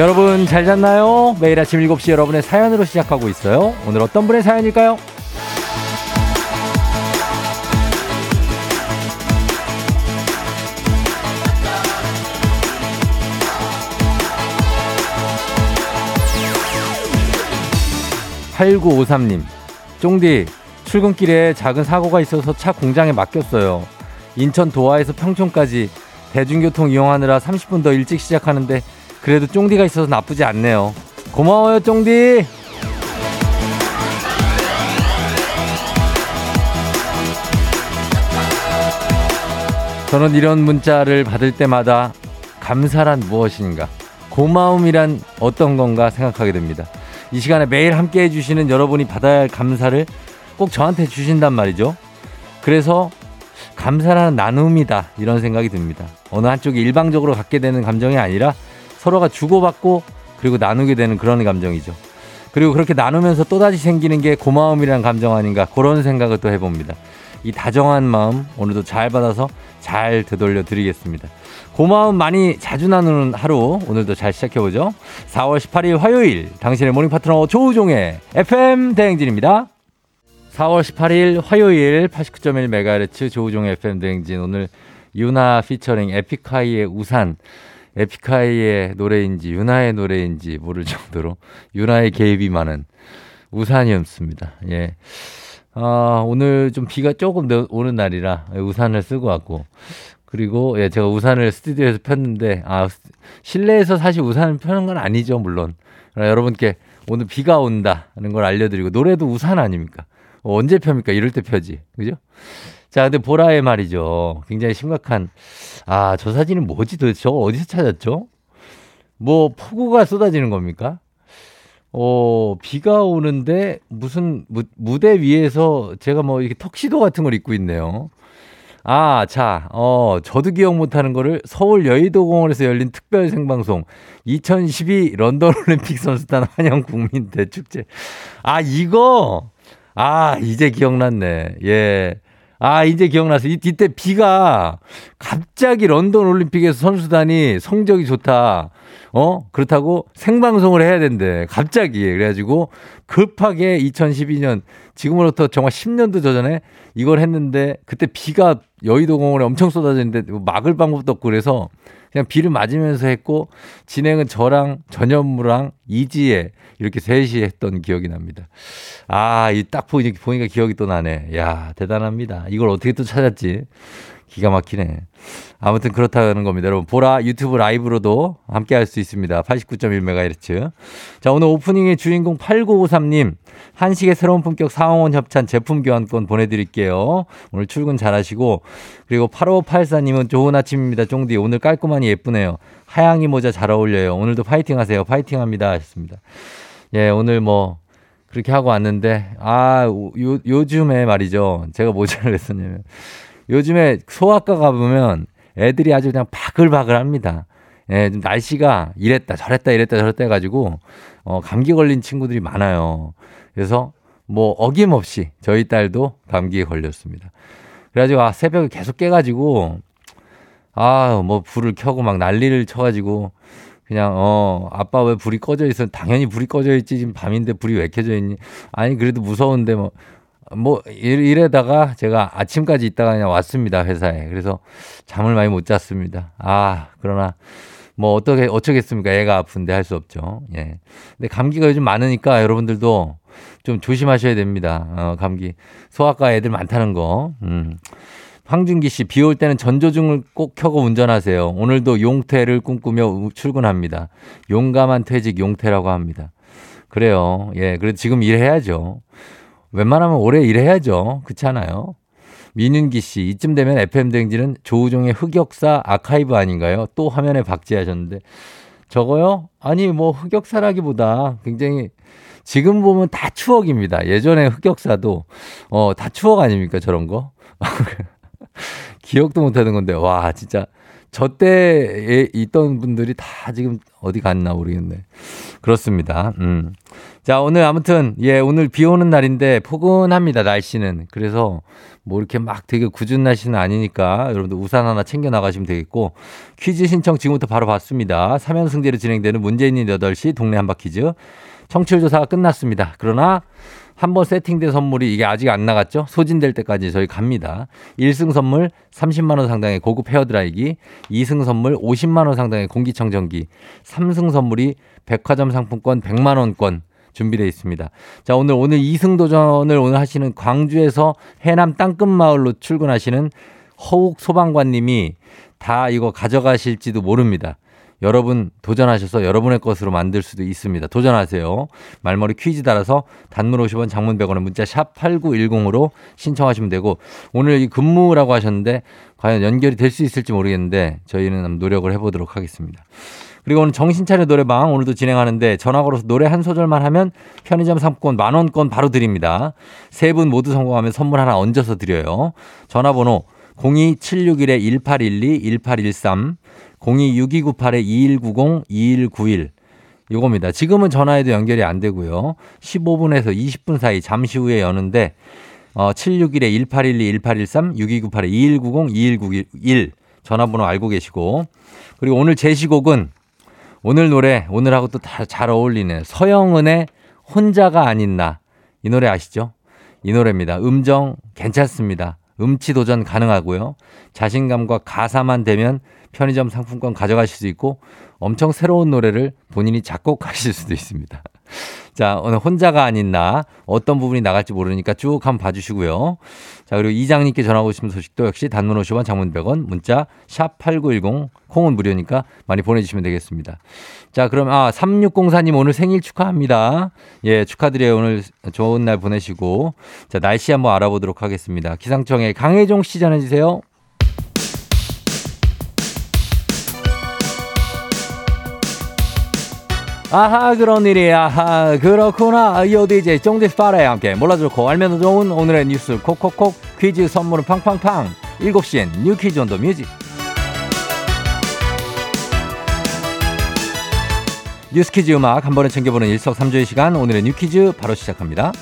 여러분 잘 잤나요? 매일 아침 7시 여러분의 사연으로 시작하고 있어요. 오늘 어떤 분의 사연일까요? 8953님, 쫑디, 출근길에 작은 사고가 있어서 차 공장에 맡겼어요. 인천 도하에서 평촌까지 대중교통 이용하느라 30분 더 일찍 시작하는데 그래도 쫑디가 있어서 나쁘지 않네요. 고마워요, 쫑디! 저는 이런 문자를 받을 때마다 감사란 무엇인가, 고마움이란 어떤 건가 생각하게 됩니다. 이 시간에 매일 함께 해주시는 여러분이 받아야 할 감사를 꼭 저한테 주신단 말이죠. 그래서 감사라는 나눔이다. 이런 생각이 듭니다. 어느 한쪽이 일방적으로 갖게 되는 감정이 아니라 서로가 주고받고 그리고 나누게 되는 그런 감정이죠. 그리고 그렇게 나누면서 또다시 생기는 게 고마움이라는 감정 아닌가 그런 생각을 또 해봅니다. 이 다정한 마음 오늘도 잘 받아서 잘 되돌려 드리겠습니다. 고마움 많이 자주 나누는 하루 오늘도 잘 시작해보죠. 4월 18일 화요일 당신의 morning 파트너 조우종의 FM 대행진입니다. 4월 18일 화요일 89.1MHz 조우종의 FM 대행진 오늘 유나 피처링 에픽하이의 우산 에픽하이의 노래인지 유나의 노래인지 모를 정도로 유나의 개입이 많은 우산이었습니다. 예. 아, 오늘 좀 비가 조금 오는 날이라 우산을 쓰고 왔고 그리고 예, 제가 우산을 스튜디오에서 폈는데 아 실내에서 사실 우산을 펴는 건 아니죠 물론 여러분께 오늘 비가 온다는 걸 알려드리고 노래도 우산 아닙니까 어, 언제 펴니까 이럴 때 펴지 그죠? 자 근데 보라의 말이죠 굉장히 심각한 아 저 사진은 뭐지 도대체 저거 어디서 찾았죠? 뭐 폭우가 쏟아지는 겁니까? 어, 비가 오는데 무슨 무, 무대 위에서 제가 뭐 이렇게 턱시도 같은 걸 입고 있네요. 아, 자, 어, 저도 기억 못하는 거를 서울 여의도공원에서 열린 특별 생방송 2012 런던 올림픽 선수단 환영 국민 대축제. 아, 이거 아, 이제 기억났네. 예. 아, 이제 기억났어. 이, 이때 비가 갑자기 런던 올림픽에서 선수단이 성적이 좋다. 어? 그렇다고 생방송을 해야 된대. 갑자기. 그래가지고 급하게 2012년, 지금으로부터 정말 10년도 전에 이걸 했는데 그때 비가 여의도 공원에 엄청 쏟아졌는데 막을 방법도 없고 그래서 그냥 비를 맞으면서 했고 진행은 저랑 전현무랑 이지혜 이렇게 셋이 했던 기억이 납니다. 아, 이 딱 보니까 기억이 또 나네. 야, 대단합니다. 이걸 어떻게 또 찾았지? 기가 막히네. 아무튼 그렇다는 겁니다. 여러분, 보라 유튜브 라이브로도 함께 할 수 있습니다. 89.1MHz. 자, 오늘 오프닝의 주인공 8953님, 한식의 새로운 품격 사원원 협찬 제품 교환권 보내드릴게요. 오늘 출근 잘 하시고, 그리고 8584님은 좋은 아침입니다. 쫑디. 오늘 깔끔하니 예쁘네요. 하양이 모자 잘 어울려요. 오늘도 파이팅 하세요. 파이팅 합니다. 하셨습니다. 예, 오늘 뭐, 그렇게 하고 왔는데, 아, 요, 요즘에 말이죠. 제가 모자를 했었냐면, 요즘에 소아과 가보면 애들이 아주 그냥 바글바글 합니다. 예, 날씨가 이랬다 저랬다 이랬다 저랬다 해가지고 어, 감기 걸린 친구들이 많아요. 그래서 뭐 어김없이 저희 딸도 감기에 걸렸습니다. 그래가지고 아, 새벽에 계속 깨가지고 아 뭐 불을 켜고 막 난리를 쳐가지고 그냥 어 아빠 왜 불이 꺼져 있어 당연히 불이 꺼져 있지 지금 밤인데 불이 왜 켜져 있니 아니 그래도 무서운데 뭐 뭐 이래다가 제가 아침까지 있다가 그냥 왔습니다 회사에 그래서 잠을 많이 못 잤습니다 아 그러나 뭐 어떻게 어쩌겠습니까 애가 아픈데 할 수 없죠 예 근데 감기가 요즘 많으니까 여러분들도 좀 조심하셔야 됩니다 어 감기 소아과 애들 많다는 거 음 황준기 씨, 비 올 때는 전조등을 꼭 켜고 운전하세요. 오늘도 용태를 꿈꾸며 출근합니다. 용감한 퇴직 용태라고 합니다. 그래요. 예, 그래도 지금 일해야죠. 웬만하면 오래 일해야죠. 그렇지 않아요? 민윤기 씨, 이쯤 되면 FM대행진은 조우종의 흑역사 아카이브 아닌가요? 또 화면에 박제하셨는데. 저거요? 아니, 뭐, 흑역사라기보다 굉장히 지금 보면 다 추억입니다. 예전에 흑역사도, 어, 다 추억 아닙니까? 저런 거? 기억도 못 하는 건데, 와, 진짜. 저 때에 있던 분들이 다 지금 어디 갔나 모르겠네. 그렇습니다. 음. 자, 오늘 아무튼, 예, 오늘 비 오는 날인데 포근합니다, 날씨는. 그래서 뭐 이렇게 막 되게 굳은 날씨는 아니니까 여러분들 우산 하나 챙겨 나가시면 되겠고 퀴즈 신청 지금부터 바로 받습니다. 3연승제로 진행되는 있는 8시 동네 한바 퀴즈. 청취율 조사가 끝났습니다. 그러나 한번 세팅된 선물이 이게 아직 안 나갔죠? 소진될 때까지 저희 갑니다. 1승 선물 30만원 상당의 고급 헤어드라이기, 2승 선물 50만원 상당의 공기청정기, 3승 선물이 백화점 상품권 100만원권, 준비되어 있습니다. 자, 오늘, 오늘 2승 도전을 오늘 하시는 광주에서 해남 땅끝마을로 출근하시는 허욱 소방관님이 다 이거 가져가실지도 모릅니다. 여러분 도전하셔서 여러분의 것으로 만들 수도 있습니다. 도전하세요. 말머리 퀴즈 따라서 단문 50원 장문 100원의 문자 샵 8910으로 신청하시면 되고 오늘 이 근무라고 하셨는데 과연 연결이 될 수 있을지 모르겠는데 저희는 노력을 해보도록 하겠습니다. 그리고 오늘 정신차려 노래방 오늘도 진행하는데 전화 걸어서 노래 한 소절만 하면 편의점 상품권 만 원권 바로 드립니다. 세 분 모두 성공하면 선물 하나 얹어서 드려요. 전화번호 02761-1812, 1813, 026298-2190, 2191. 이겁니다. 지금은 전화해도 연결이 안 되고요. 15분에서 20분 사이 잠시 후에 여는데 어, 761-1812, 1813, 6298-2190, 2191 전화번호 알고 계시고 그리고 오늘 제시곡은 오늘 노래 오늘하고 또 잘 어울리는 서영은의 혼자가 아닌 나. 이 노래 아시죠? 이 노래입니다. 음정 괜찮습니다. 음치 도전 가능하고요. 자신감과 가사만 되면 편의점 상품권 가져가실 수 있고 엄청 새로운 노래를 본인이 작곡하실 수도 있습니다. 자, 오늘 혼자가 아닌 나 어떤 부분이 나갈지 모르니까 쭉 한번 봐주시고요. 자, 그리고 이장님께 전하고 싶은 소식도 역시 단문 50원 장문 100원 문자 샵 8910 콩은 무료니까 많이 보내주시면 되겠습니다. 자, 그럼 아 3604님 오늘 생일 축하합니다. 예, 축하드려요. 오늘 좋은 날 보내시고 자 날씨 한번 알아보도록 하겠습니다. 기상청에 강혜종 씨 전해주세요. 아하 그런 일이 아하 그렇구나. Yo DJ 쫑디스 파라와 함께 몰라도 좋고 알면 더 좋은 오늘의 뉴스 콕콕콕 퀴즈 선물은 팡팡팡. 7시엔 New Quiz on the Music. 뉴스 퀴즈 음악 한 번에 챙겨보는 일석삼조의 시간 오늘의 New 퀴즈 바로 시작합니다.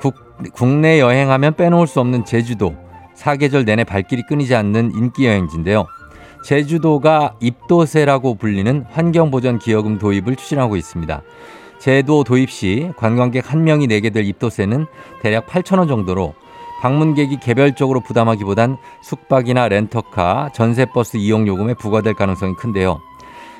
국, 국내 여행하면 빼놓을 수 없는 제주도 사계절 내내 발길이 끊이지 않는 인기 여행지인데요. 제주도가 입도세라고 불리는 환경보전 기여금 도입을 추진하고 있습니다. 제도 도입 시 관광객 한 명이 내게 될 입도세는 대략 8천원 정도로 방문객이 개별적으로 부담하기보단 숙박이나 렌터카, 전세버스 이용 요금에 부과될 가능성이 큰데요.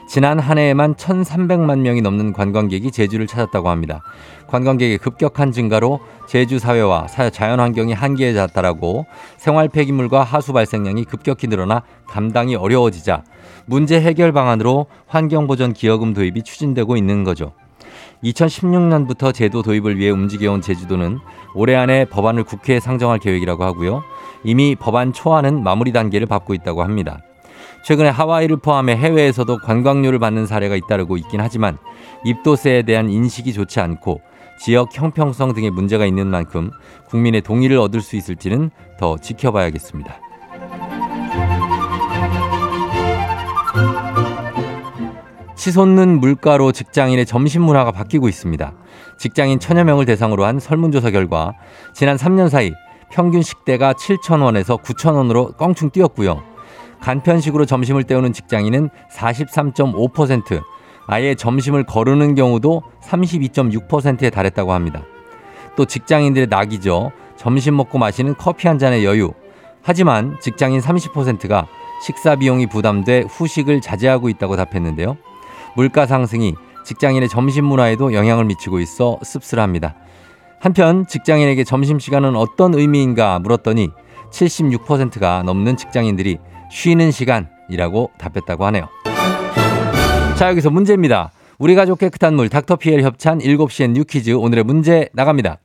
지난 한 해에만 1,300만 명이 넘는 관광객이 제주를 찾았다고 합니다. 관광객의 급격한 증가로 제주 사회와 자연 환경이 한계에 닿았다라고 생활 폐기물과 하수 발생량이 급격히 늘어나 감당이 어려워지자 문제 해결 방안으로 환경보전 기여금 도입이 추진되고 있는 거죠. 2016년부터 제도 도입을 위해 움직여온 제주도는 올해 안에 법안을 국회에 상정할 계획이라고 하고요. 이미 법안 초안은 마무리 단계를 밟고 있다고 합니다. 최근에 하와이를 포함해 해외에서도 관광료를 받는 사례가 잇따르고 있긴 하지만 입도세에 대한 인식이 좋지 않고 지역 형평성 등의 문제가 있는 만큼 국민의 동의를 얻을 수 있을지는 더 지켜봐야겠습니다. 치솟는 물가로 직장인의 점심 문화가 바뀌고 있습니다. 직장인 천여 명을 대상으로 한 설문조사 결과 지난 3년 사이 평균 식대가 7,000원에서 9,000원으로 껑충 뛰었고요. 간편식으로 점심을 때우는 직장인은 43.5%, 아예 점심을 거르는 경우도 32.6%에 달했다고 합니다. 또 직장인들의 낙이죠. 점심 먹고 마시는 커피 한 잔의 여유. 하지만 직장인 30%가 식사 비용이 부담돼 후식을 자제하고 있다고 답했는데요. 물가 상승이 직장인의 점심 문화에도 영향을 미치고 있어 씁쓸합니다. 한편 직장인에게 점심시간은 어떤 의미인가 물었더니 76%가 넘는 직장인들이 쉬는 시간이라고 답했다고 하네요. 자, 여기서 문제입니다. 우리 가족 깨끗한 물 닥터피엘 협찬 7시엔 뉴퀴즈 오늘의 문제 나갑니다.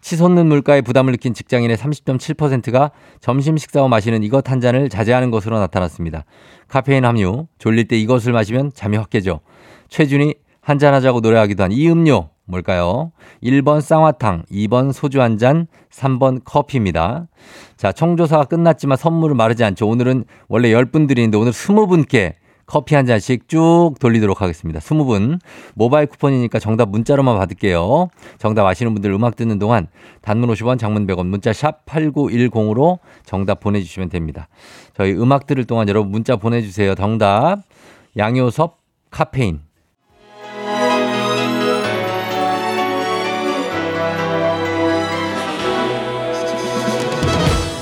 치솟는 물가에 부담을 느낀 직장인의 30.7%가 점심 식사 후 마시는 이것 한 잔을 자제하는 것으로 나타났습니다. 카페인 함유, 졸릴 때 이것을 마시면 잠이 확 깨죠. 최준이 한잔하자고 노래하기도 한 이 음료 뭘까요? 1번 쌍화탕, 2번 소주 한 잔, 3번 커피입니다. 자, 청조사가 끝났지만 선물을 마르지 않죠. 오늘은 원래 10분 드리는데 오늘 20분께 커피 한 잔씩 쭉 돌리도록 하겠습니다. 20분. 모바일 쿠폰이니까 정답 문자로만 받을게요. 정답 아시는 분들 음악 듣는 동안 단문 50원, 장문 100원, 문자 샵 8910으로 정답 보내주시면 됩니다. 저희 음악 들을 동안 여러분 문자 보내주세요. 정답. 양효섭, 카페인.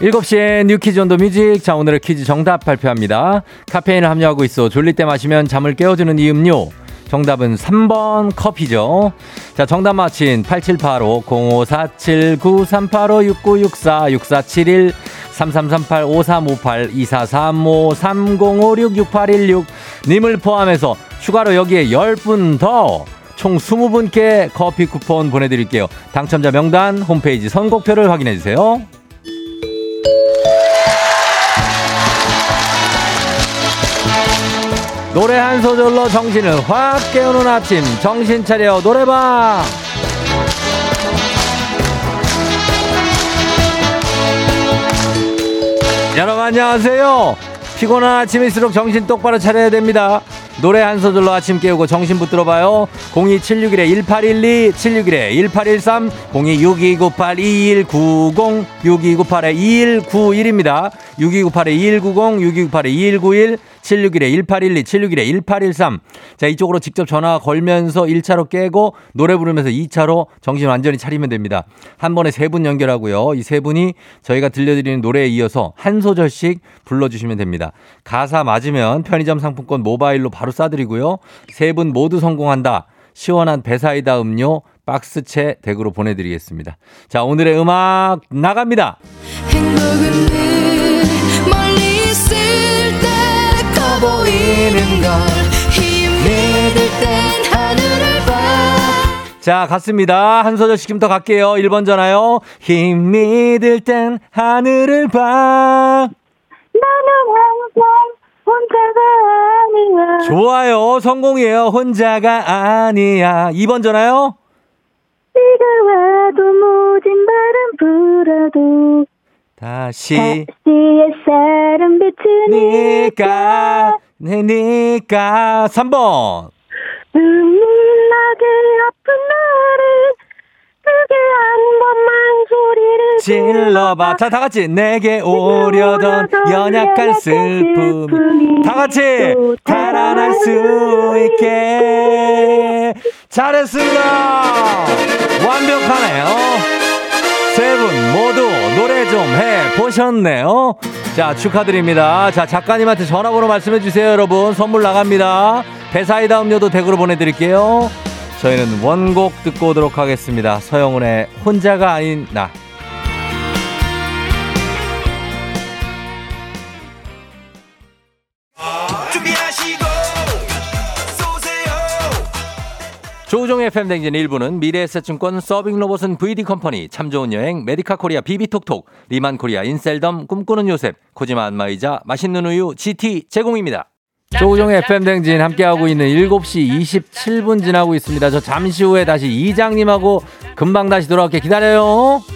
일곱 시에 뉴퀴즈 온더 뮤직. 자, 오늘의 퀴즈 정답 발표합니다. 카페인을 함유하고 있어 졸릴 때 마시면 잠을 깨워주는 이 음료. 정답은 3번 커피죠. 자, 정답 맞힌 8785 0547 9385 6964 6471 3338 5358 2435 3056 6816 님을 포함해서 추가로 여기에 10분 더 총 20분께 커피 쿠폰 보내드릴게요. 당첨자 명단 홈페이지 선곡표를 확인해주세요. 노래 한 소절로 정신을 확 깨우는 아침. 정신 차려 노래방. 여러분 안녕하세요. 피곤한 아침일수록 정신 똑바로 차려야 됩니다. 노래 한 소절로 아침 깨우고 정신 붙들어 봐요. 02761-1812 761-1813 026298-2190 6298-2191입니다. 6298-2190 6298-2191 761-1812, 761-1813. 자, 이쪽으로 직접 전화 걸면서 1차로 깨고 노래 부르면서 2차로 정신 완전히 차리면 됩니다. 한 번에 세 분 연결하고요. 이 세 분이 저희가 들려드리는 노래에 이어서 한 소절씩 불러주시면 됩니다. 가사 맞으면 편의점 상품권 모바일로 바로 쏴드리고요. 세 분 모두 성공한다. 시원한 배사이다 음료 박스채 댁으로 보내드리겠습니다. 자, 오늘의 음악 나갑니다. 행복은 보이는 걸 힘이 들땐 하늘을 봐. 자, 갔습니다. 한 소절씩 좀 더 갈게요. 1번 전화요. 힘이 들 땐 하늘을 봐. 나는 항상 혼자가 아니야. 좋아요. 성공이에요. 혼자가 아니야. 2번 전화요. 비가 와도 모진 바람 불어도 다시 다시 햇살은 비추니까 내 니까 3번. 눈물 나게 아픈 나를 크게 한 번만 소리를 질러봐. 자, 다 같이 내게 오려던 연약한 슬픔이 다 같이 달아날 수 있게 잘했습니다. 완벽하네요. 세 분 모두 노래 좀 해 보셨네요. 자, 축하드립니다. 자, 작가님한테 전화번호 말씀해 주세요, 여러분. 선물 나갑니다. 배사이다 음료도 댁으로 보내드릴게요. 저희는 원곡 듣고 오도록 하겠습니다. 서영훈의 혼자가 아닌 나. 조우종의 FM 대행진 1부는 미래에셋증권 서빙로봇은 VD컴퍼니 참 좋은 여행 메디카 코리아 비비톡톡 리만 코리아 인셀덤 꿈꾸는 요셉 코지마 안마의자 맛있는 우유 GT 제공입니다. 조우종의 FM 대행진 함께하고 있는 7시 27분 지나고 있습니다. 저 잠시 후에 다시 이장님하고 금방 다시 돌아올게 기다려요.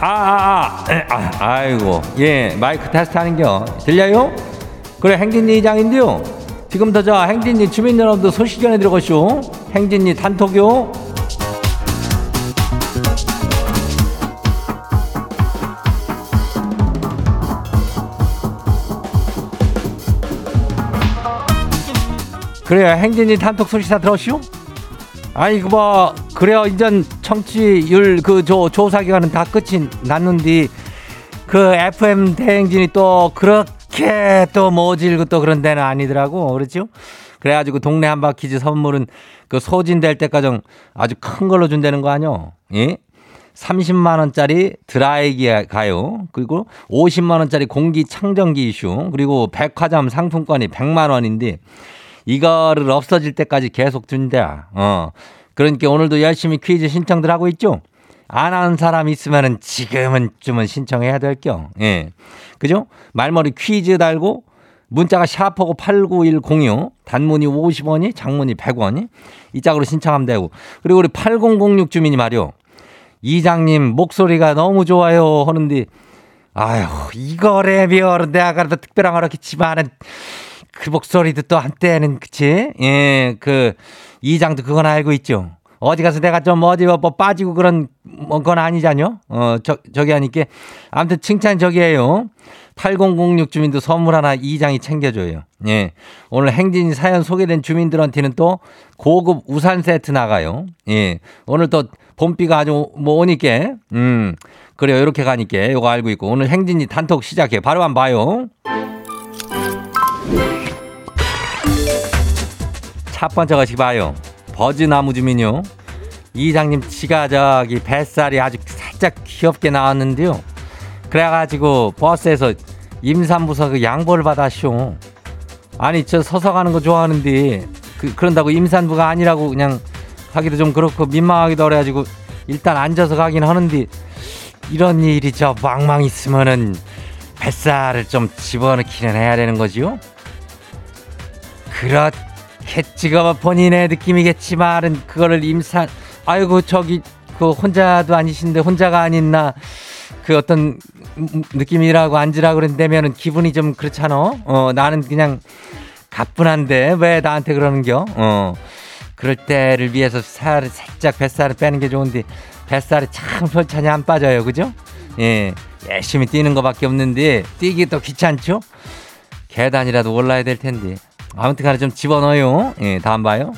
아, 아, 아, 아, 아 이고, 예, 마이크 테스트 하는겨. 들려요? 그래, 행진이 이장인데요. 지금부터 저 행진이 주민 여러분들 소식 전해 들어가시오. 행진이 단톡요. 그래요, 행진이 단톡 소식 다 들었시오? 아니 그뭐 그래요 이전 청취율 그 조 조사 기간은 다 끝이 났는데 그 FM 대행진이 또 그렇게 또 모질고 또 그런 데는 아니더라고 그렇죠? 그래가지고 동네 한바퀴즈 선물은 그 소진될 때까지 아주 큰 걸로 준다는 거 아니요? 예? 30만 원짜리 드라이기 가요. 그리고 50만 원짜리 공기 청정기 이슈. 그리고 백화점 상품권이 100만 원인데 이거를 없어질 때까지 계속 준다. 어. 그러니까 오늘도 열심히 퀴즈 신청들 하고 있죠? 안 하는 사람 있으면은 지금은 좀은 신청해야 될 겨. 예. 그죠? 말머리 퀴즈 달고 문자가 샤프고 89106 단문이 50원이 장문이 100원이 이 짝으로 신청하면 되고 그리고 우리 8006 주민이 말이요. 이장님 목소리가 너무 좋아요 하는데 아유 이거래 비어는 내가 특별한 거렇겠지만은 그 목소리도 또 한때는 그치? 예, 그 이장도 그건 알고 있죠. 어디 가서 내가 좀 어디 뭐 빠지고 그런 뭐건 아니잖요. 어, 저 저기 하니까 아무튼 칭찬 저기에요. 8006 주민도 선물 하나 이장이 챙겨줘요. 예. 오늘 행진 사연 소개된 주민들한테는 또 고급 우산 세트 나가요. 예. 오늘 또 봄비가 아주 뭐 오니까, 음. 그래요. 이렇게 가니까 요거 알고 있고 오늘 행진이 단톡 시작해. 바로 한번 봐요. 첫 번째가 지금 봐요. 버즈나무 주민요. 이장님 지가 저기 뱃살이 아주 살짝 귀엽게 나왔는데요. 그래가지고 버스에서 임산부서 그 양보를 받았쇼. 아니 저 서서 가는 거 좋아하는데 그, 그런다고 임산부가 아니라고 그냥 하기도 좀 그렇고 민망하기도 그래가지고 일단 앉아서 가긴 하는데 이런 일이 저 망망 있으면은 뱃살을 좀 집어넣기는 해야 되는 거지요? 그렇 게 찍어 본인의 느낌이겠지만은 그거를 임산 아이고 저기 그 혼자도 아니신데 혼자가 아닌 나 그 어떤 느낌이라고 앉으라 그랬다면은 기분이 좀 그렇잖아. 어 나는 그냥 가뿐한데 왜 나한테 그러는겨? 어 그럴 때를 위해서 살을 살짝 뱃살을 빼는 게 좋은데 뱃살이 참 솔찬히 안 빠져요, 그죠? 예 열심히 뛰는 거밖에 없는데 뛰기 또 귀찮죠? 계단이라도 올라야 될 텐데 아무튼 간에 좀 집어넣어요. 예 다음 봐요.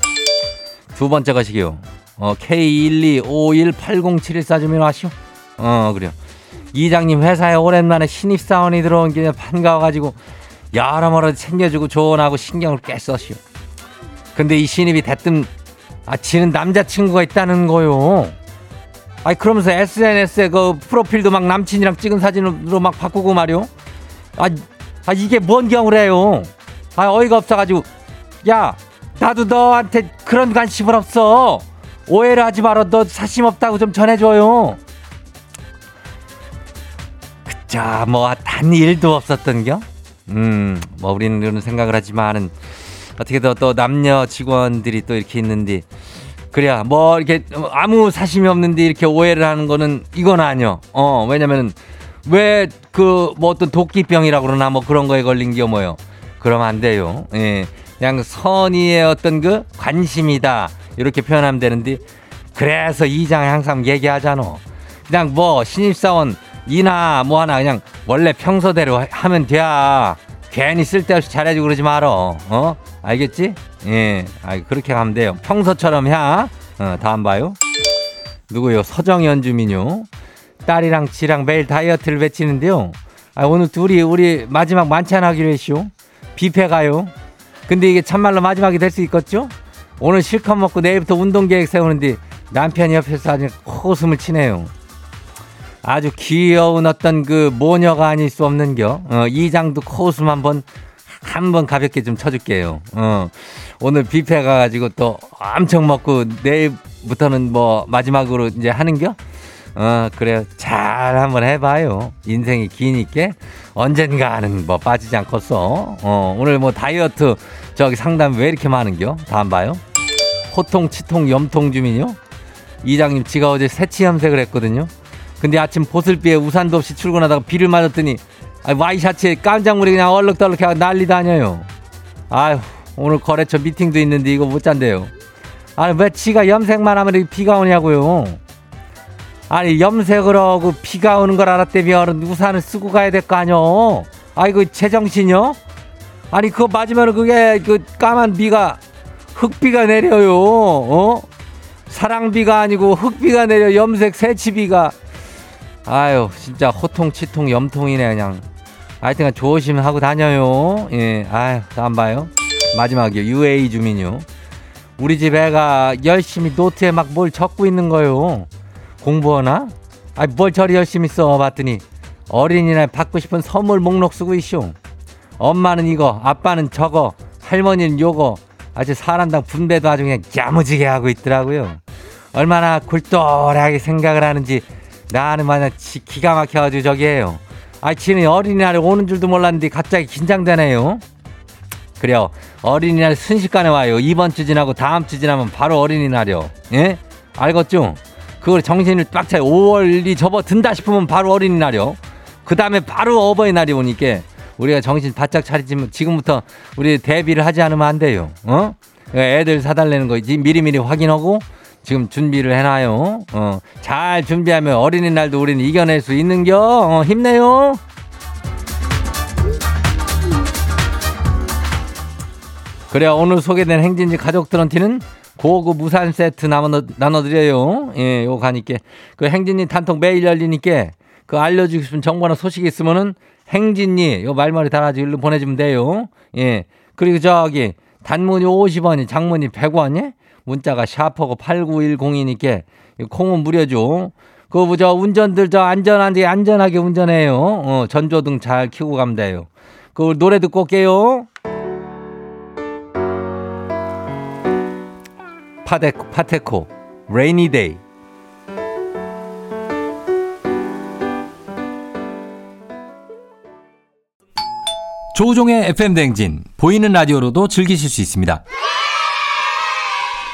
두 번째 것이요. 어 K125180714 주민 와시오. 어 그래요. 이장님 회사에 오랜만에 신입사원이 들어온 게 반가워가지고 여러모로 챙겨주고 조언하고 신경을 꽤 써시오. 근데 이 신입이 대뜸 아 지는 남자친구가 있다는 거요. 아이 그러면서 SNS에 그 프로필도 막 남친이랑 찍은 사진으로 막 바꾸고 말이요. 아, 아 이게 뭔 경우래요? 아 어이가 없어가지고 야 나도 너한테 그런 관심은 없어. 오해를 하지 말어. 너 사심 없다고 좀 전해줘요. 그자 뭐단 일도 없었던겨? 음, 뭐 우리는 그런 생각을 하지만은 어떻게든 또 남녀 직원들이 또 이렇게 있는데 그래야 뭐 이렇게 아무 사심이 없는데 이렇게 오해를 하는 거는 이건 아니요. 어 왜냐면은 왜 그 뭐 어떤 도끼병이라고 그러나 뭐 그런 거에 걸린 게 뭐요? 그러면 안 돼요. 예. 그냥 선의의 어떤 그 관심이다. 이렇게 표현하면 되는데 그래서 이장에 항상 얘기하잖아. 그냥 뭐 신입사원 이나 뭐 하나 그냥 원래 평소대로 하면 돼. 괜히 쓸데없이 잘해주고 그러지 말어. 어? 알겠지? 예. 아, 그렇게 가면 돼요. 평소처럼 해. 어, 다음 봐요. 누구요? 서정연 주민요. 딸이랑 지랑 매일 다이어트를 외치는데요. 아, 오늘 둘이 우리 마지막 만찬 하기로 했쇼. 뷔페 가요. 근데 이게 참말로 마지막이 될 수 있겠죠? 오늘 실컷 먹고 내일부터 운동 계획 세우는데 남편이 옆에서 아주 코웃음을 치네요. 아주 귀여운 어떤 그 모녀가 아닐 수 없는겨. 어, 이장도 코웃음 한번 한번 가볍게 좀 쳐줄게요. 어, 오늘 뷔페 가가지고 또 엄청 먹고 내일부터는 뭐 마지막으로 이제 하는겨? 어, 그래요. 잘 한번 해봐요. 인생이 기니까 언젠가는 뭐 빠지지 않겠어. 어, 오늘 뭐 다이어트 저기 상담 왜 이렇게 많은겨? 다음 봐요. 호통, 치통, 염통 주민요? 이장님, 지가 어제 새치 염색을 했거든요. 근데 아침 보슬비에 우산도 없이 출근하다가 비를 맞았더니 아, 와이셔츠에 깜짝물이 그냥 얼룩덜룩 해가 난리 다녀요. 아휴, 오늘 거래처 미팅도 있는데 이거 못 잔대요. 아니, 왜 지가 염색만 하면 비가 오냐고요. 아니, 염색을 하고 비가 오는 걸 알았다면 우산을 쓰고 가야 될 거 아뇨. 아이고, 제정신이요? 아니, 그거 맞으면 그게 그 까만 비가 흙비가 내려요. 어? 사랑비가 아니고 흙비가 내려 염색 새치비가 아유 진짜 호통 치통 염통이네 그냥 하여튼 조심하고 다녀요 예 아유 다음 봐요 마지막이요 UA 주민요 우리 집 애가 열심히 노트에 막 뭘 적고 있는 거요 공부하나 아니 뭘 저리 열심히 써 봤더니 어린이날 받고 싶은 선물 목록 쓰고 있쇼 엄마는 이거 아빠는 저거 할머니는 요거 아주 사람당 분배도 아주 그냥 야무지게 하고 있더라고요 얼마나 굴똘하게 생각을 하는지 나는 만약 기가 막혀가지고 저기에요. 아, 지는 어린이날에 오는 줄도 몰랐는데 갑자기 긴장되네요. 그래요. 어린이날 순식간에 와요. 이번 주 지나고 다음 주 지나면 바로 어린이날이요. 예? 알겠죠? 그걸 정신을 빡 차요. 5월이 접어든다 싶으면 바로 어린이날이요. 그 다음에 바로 어버이날이 오니까 우리가 정신 바짝 차리지만 지금부터 우리 대비를 하지 않으면 안 돼요. 어? 애들 사달라는 거 미리미리 확인하고 지금 준비를 해놔요. 어, 잘 준비하면 어린이날도 우리는 이겨낼 수 있는겨. 어, 힘내요. 그래요. 오늘 소개된 행진지 가족들한테는 고급 우산 세트 나눠, 나눠드려요. 예, 요 가니까. 그 행진이 단통 매일 열리니까 그 알려주고 싶은 정보나 소식이 있으면은 행진이 요 말머리 달아서 일로 보내주면 돼요. 예. 그리고 저기 단문이 50원이 장문이 100원이 문자가 샵하고 8910이니까 콩은 무료여. 그거 저 운전들 저 안전한데 안전하게 운전해요. 어, 전조등 잘 켜고 가면 돼요. 그 노래 듣고 올게요. 파데코, 파테코, Rainy Day. 조종의 FM 댕진 보이는 라디오로도 즐기실 수 있습니다.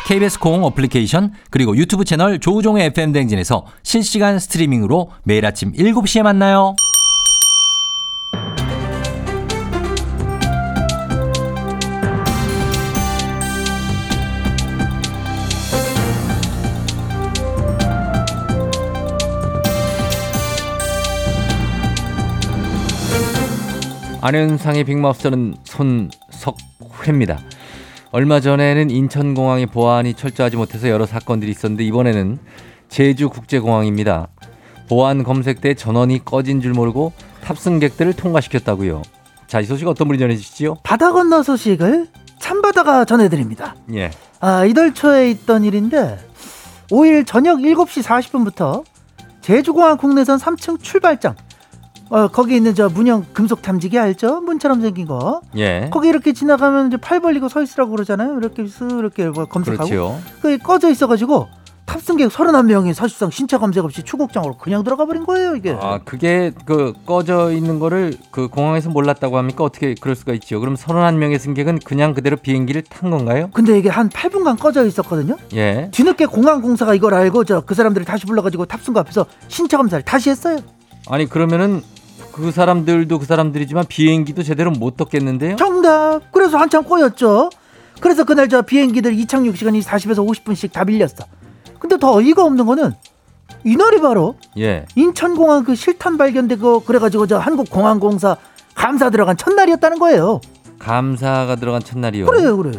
KBS 콩 어플리케이션 그리고 유튜브 채널 조우종의 FM 댕진에서 실시간 스트리밍으로 매일 아침 7시에 만나요. 안현상의 빅마우스는 손석회입니다. 얼마 전에는 인천공항의 보안이 철저하지 못해서 여러 사건들이 있었는데 이번에는 제주국제공항입니다. 보안 검색 때 전원이 꺼진 줄 모르고 탑승객들을 통과시켰다고요. 자, 이 소식 어떤 분이 전해주시죠? 바다 건너 소식을 참바다가 전해드립니다. 예. 아, 이달 초에 있던 일인데 5일 저녁 7시 40분부터 제주공항 국내선 3층 출발장 어, 거기 있는 저 문형 금속 탐지기 알죠? 문처럼 생긴 거. 예. 거기 이렇게 지나가면 이제 팔 벌리고 서 있으라고 그러잖아요. 이렇게 쓱 이렇게 뭐 검색하고. 그게 꺼져 있어가지고 탑승객 31명이 사실상 신체 검색 없이 출국장으로 그냥 들어가 버린 거예요, 이게. 아, 그게 그 꺼져 있는 거를 그 공항에서 몰랐다고 합니까? 어떻게 그럴 수가 있죠? 그럼 31명의 승객은 그냥 그대로 비행기를 탄 건가요? 근데 이게 한 8분간 꺼져 있었거든요. 예. 뒤늦게 공항 공사가 이걸 알고 저 그 사람들을 다시 불러 가지고 탑승구 앞에서 신체 검사를 다시 했어요. 아니 그러면은 그 사람들도 그 사람들이지만 비행기도 제대로 못 떴겠는데요? 정답. 그래서 한참 꼬였죠. 그래서 그날 저 비행기들 이착륙 시간이 40에서 50분씩 다 밀렸어. 근데 더 어이가 없는 거는 이날이 바로 예. 인천공항 그 실탄 발견되고 그래가지고 저 한국공항공사 감사 들어간 첫날이었다는 거예요. 감사가 들어간 첫날이요. 그래요, 그래.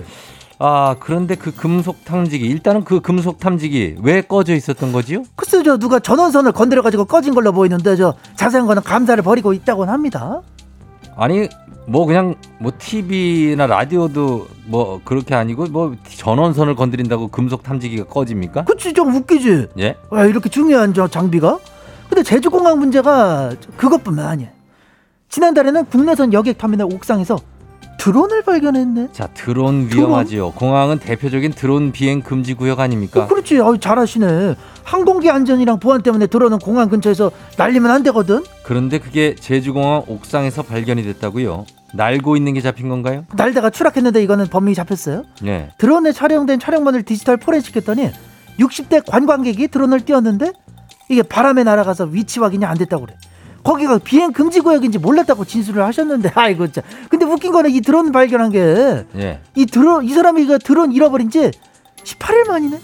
아 그런데 그 금속 탐지기 일단은 그 금속 탐지기 왜 꺼져 있었던 거지요? 글쎄 저 누가 전원선을 건드려 가지고 꺼진 걸로 보이는데 저 자세한 거는 감사를 벌이고 있다고는 합니다. 아니 뭐 그냥 뭐 TV나 라디오도 뭐 그렇게 아니고 뭐 전원선을 건드린다고 금속 탐지기가 꺼집니까? 그치 좀 웃기지. 예? 와 이렇게 중요한 저 장비가? 근데 제주공항 문제가 그것뿐만 아니야. 지난달에는 국내선 여객 터미널 옥상에서 드론을 발견했네. 자 드론 위험하지요. 공항은 대표적인 드론 비행 금지 구역 아닙니까? 어, 그렇지. 어이, 잘하시네. 항공기 안전이랑 보안 때문에 드론은 공항 근처에서 날리면 안 되거든. 그런데 그게 제주공항 옥상에서 발견이 됐다고요. 날고 있는 게 잡힌 건가요? 날다가 추락했는데 이거는 범인이 잡혔어요. 예. 드론에 촬영된 촬영만을 디지털 포렌식했더니 60대 관광객이 드론을 띄웠는데 이게 바람에 날아가서 위치 확인이 안 됐다고 그래. 거기가 비행 금지 구역인지 몰랐다고 진술을 하셨는데 아이고 진짜. 근데 웃긴 거는 이 드론 발견한 게 예. 이 드론 이 사람이 그 드론 잃어버린 지 18일 만이네.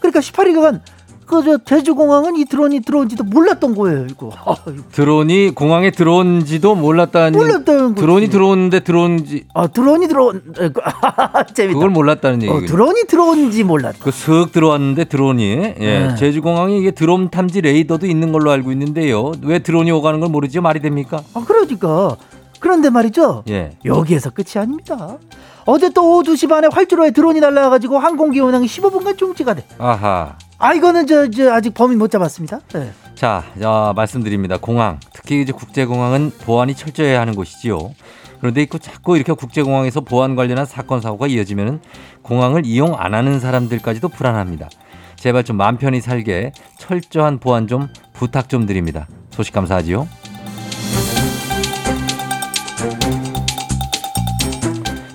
그러니까 18일간 그저 제주공항은 이 드론이 들어온지도 몰랐던 거예요. 이거 아이고, 드론이 공항에 들어온지도 몰랐다는 몰랐다는 거지. 드론이 들어오는데 들어온지 아 드론이 들어온 재밌다. 그걸 몰랐다는 어, 얘기죠. 드론이 들어온지 몰랐다. 그슥 들어왔는데 드론이 예, 네. 제주공항에 이게 드론 탐지 레이더도 있는 걸로 알고 있는데요. 왜 드론이 오가는 걸 모르죠? 말이 됩니까? 아 그러니까 그런데 말이죠. 예. 여기에서 끝이 아닙니다. 어제 또 오후 2시 반에 활주로에 드론이 날라와가지고 항공기 운항이 15분간 중지가 돼. 아하. 아 이거는 저, 저 아직 범인 못 잡았습니다. 네. 자, 어, 말씀드립니다. 공항, 특히 이제 국제공항은 보안이 철저해야 하는 곳이지요. 그런데 이거 자꾸 이렇게 국제공항에서 보안 관련한 사건 사고가 이어지면 공항을 이용 안 하는 사람들까지도 불안합니다. 제발 좀 마음 편히 살게 철저한 보안 좀 부탁 좀 드립니다. 소식 감사하지요.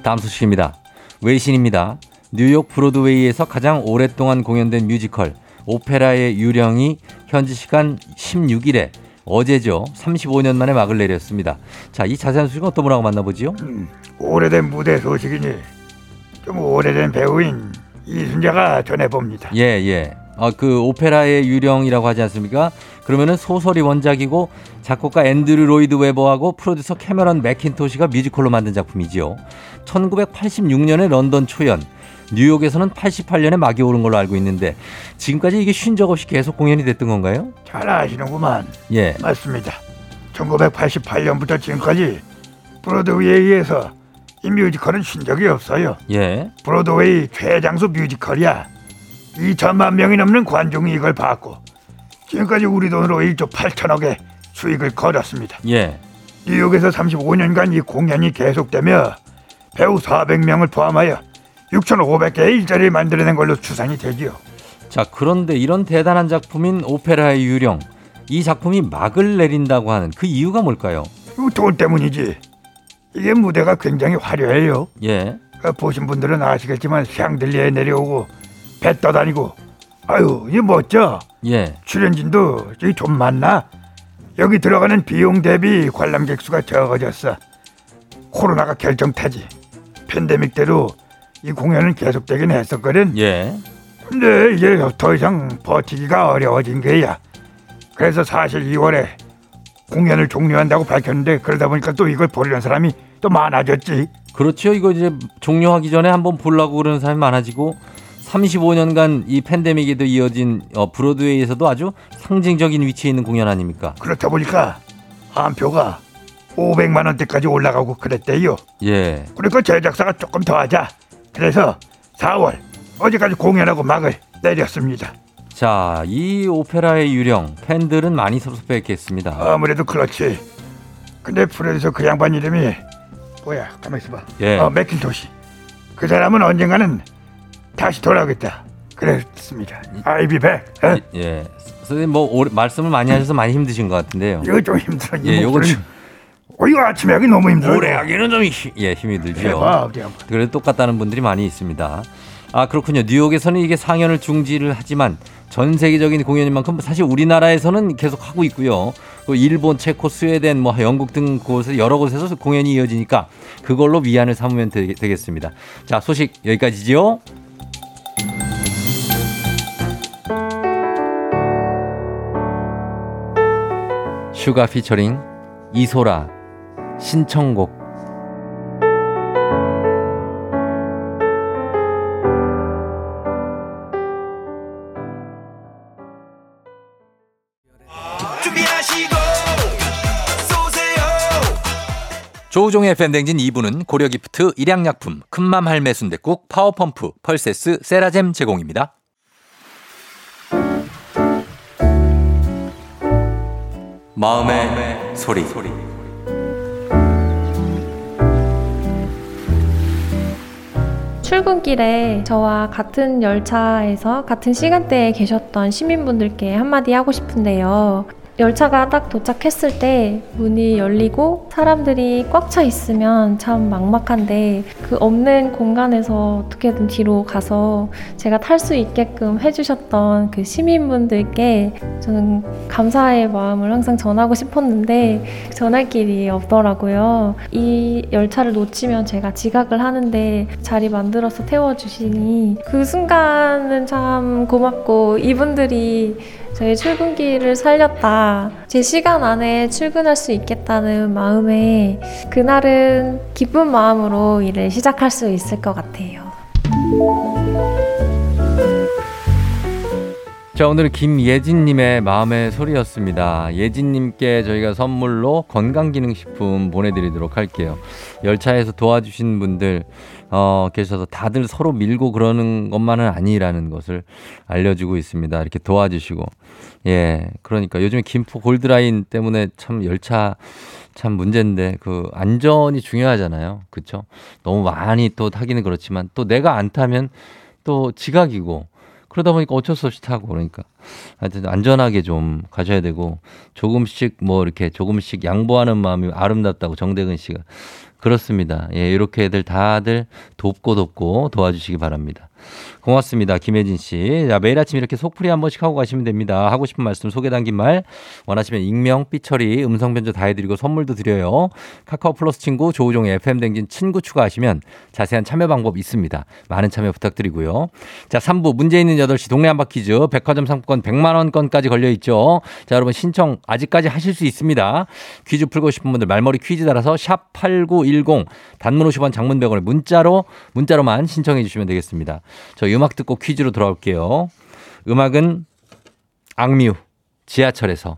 다음 소식입니다. 외신입니다. 뉴욕 브로드웨이에서 가장 오랫동안 공연된 뮤지컬 오페라의 유령이 현지 시간 16일에 어제죠. 35년 만에 막을 내렸습니다. 자, 이 자세한 소식은 어떤 분하고 만나보지요? 오래된 무대 소식이니 좀 오래된 배우인 이순자가 전해봅니다. 예, 예. 어, 그 오페라의 유령이라고 하지 않습니까? 그러면은 소설이 원작이고 작곡가 앤드류 로이드 웨버하고 프로듀서 캐머런 맥킨토시가 뮤지컬로 만든 작품이지요. 1986년에 런던 초연, 뉴욕에서는 88년에 막이 오른 걸로 알고 있는데 지금까지 이게 쉰 적 없이 계속 공연이 됐던 건가요? 잘 아시는구만. 예. 맞습니다. 1988년부터 지금까지 브로드웨이에서 이 뮤지컬은 쉰 적이 없어요. 예. 브로드웨이 최장수 뮤지컬이야. 2천만 명이 넘는 관중이 이걸 봤고 지금까지 우리 돈으로 1조 8천억의 수익을 거뒀습니다. 예. 뉴욕에서 35년간 이 공연이 계속되며 배우 400명을 포함하여 6,500개의 일자리를 만들어낸 걸로 추산이 되지요. 자, 그런데 이런 대단한 작품인 오페라의 유령. 이 작품이 막을 내린다고 하는 그 이유가 뭘까요? 이거 돈 때문이지. 이게 무대가 굉장히 화려해요. 예. 그 보신 분들은 아시겠지만 샹들리에 내려오고 배 떠다니고 아유 이 멋져. 예. 출연진도 좀 많나? 여기 들어가는 비용 대비 관람객 수가 적어졌어. 코로나가 결정타지. 팬데믹 때도 이 공연은 계속되긴 했었거든. 예. 근데 이제 더 이상 버티기가 어려워진 거야. 그래서 사실 2월에 공연을 종료한다고 밝혔는데 그러다 보니까 또 이걸 보려는 사람이 또 많아졌지. 그렇죠. 이거 이제 종료하기 전에 한번 보려고 그러는 사람이 많아지고 35년간 이 팬데믹에도 이어진 어, 브로드웨이에서도 아주 상징적인 위치에 있는 공연 아닙니까? 그렇다 보니까 한 표가 500만 원대까지 올라가고 그랬대요. 예. 그러니까 제작사가 조금 더 하자. 그래서 4월 어제까지 공연하고 막을 내렸습니다. 자, 이 오페라의 유령 팬들은 많이 섭섭했겠습니다. 아무래도 그렇지. 근데 프로듀서 그 양반 이름이 뭐야? 가만 있어봐. 예. 어, 맥킨토시. 그 사람은 언젠가는 다시 돌아오겠다. 그랬습니다. 아이비 백. 어? 예. 선생님 뭐 오래- 말씀을 많이 하셔서 많이 힘드신 것 같은데요. 이거 좀 힘들어. 이 예, 요거. 좀- 어, 이거 아침에 하기 너무 힘들어. 오래 하기는 좀 힘- 예, 힘이 들죠. 한번. 그래도 똑같다는 분들이 많이 있습니다. 아 그렇군요. 뉴욕에서는 이게 상연을 중지를 하지만 전 세계적인 공연인 만큼 사실 우리나라에서는 계속 하고 있고요. 또 일본, 체코, 스웨덴, 뭐 영국 등 곳에 여러 곳에서 공연이 이어지니까 그걸로 위안을 삼으면 되, 겠습니다 자 소식 여기까지지요. 슈가 피처링 이소라 신청곡 준비하시고 쏘세요 조우종의 FM 대행진 2부는 고려기프트, 일양약품, 큰맘 할매 순댓국, 파워펌프, 펄세스, 세라젬 제공입니다. 마음의, 소리. 출근길에 저와 같은 열차에서 같은 시간대에 계셨던 시민분들께 한마디 하고 싶은데요. 열차가 딱 도착했을 때 문이 열리고 사람들이 꽉 차 있으면 참 막막한데 그 없는 공간에서 어떻게든 뒤로 가서 제가 탈 수 있게끔 해주셨던 그 시민분들께 저는 감사의 마음을 항상 전하고 싶었는데 전할 길이 없더라고요. 이 열차를 놓치면 제가 지각을 하는데 자리 만들어서 태워주시니 그 순간은 참 고맙고 이분들이 저의 출근길을 살렸다. 제 시간 안에 출근할 수 있겠다는 마음에 그날은 기쁜 마음으로 일을 시작할 수 있을 것 같아요. 자, 오늘은 김예진님의 마음의 소리였습니다. 예진님께 저희가 선물로 건강기능식품 보내드리도록 할게요. 열차에서 도와주신 분들, 어, 계셔서 다들 서로 밀고 그러는 것만은 아니라는 것을 알려주고 있습니다. 이렇게 도와주시고. 예. 그러니까 요즘에 김포 골드라인 때문에 참 열차 참 문제인데 그 안전이 중요하잖아요. 그쵸? 너무 많이 또 타기는 그렇지만 또 내가 안 타면 또 지각이고 그러다 보니까 어쩔 수 없이 타고 그러니까 하여튼 안전하게 좀 가셔야 되고 조금씩 뭐 이렇게 조금씩 양보하는 마음이 아름답다고 정대근 씨가 그렇습니다. 예, 이렇게들 다들 돕고 돕고 도와주시기 바랍니다. 고맙습니다. 김혜진 씨. 자, 매일 아침 이렇게 속풀이 한 번씩 하고 가시면 됩니다. 하고 싶은 말씀, 소개 담긴 말, 원하시면 익명, 삐처리, 음성 변조 다 해드리고 선물도 드려요. 카카오 플러스 친구, 조우종의 FM댕진 친구 추가하시면 자세한 참여 방법 있습니다. 많은 참여 부탁드리고요. 자, 3부 문제 있는 8시 동네 한바 퀴 즈, 백화점 상품권 100만원권까지 걸려있죠. 자, 여러분 신청 아직까지 하실 수 있습니다. 퀴즈 풀고 싶은 분들 말머리 퀴즈 달아서 샵8910 단문 50원 장문 100원에 문자로, 문자로만 신청해 주시면 되겠습니다. 저희 음악 듣고 퀴즈로 돌아올게요. 음악은 악뮤 지하철에서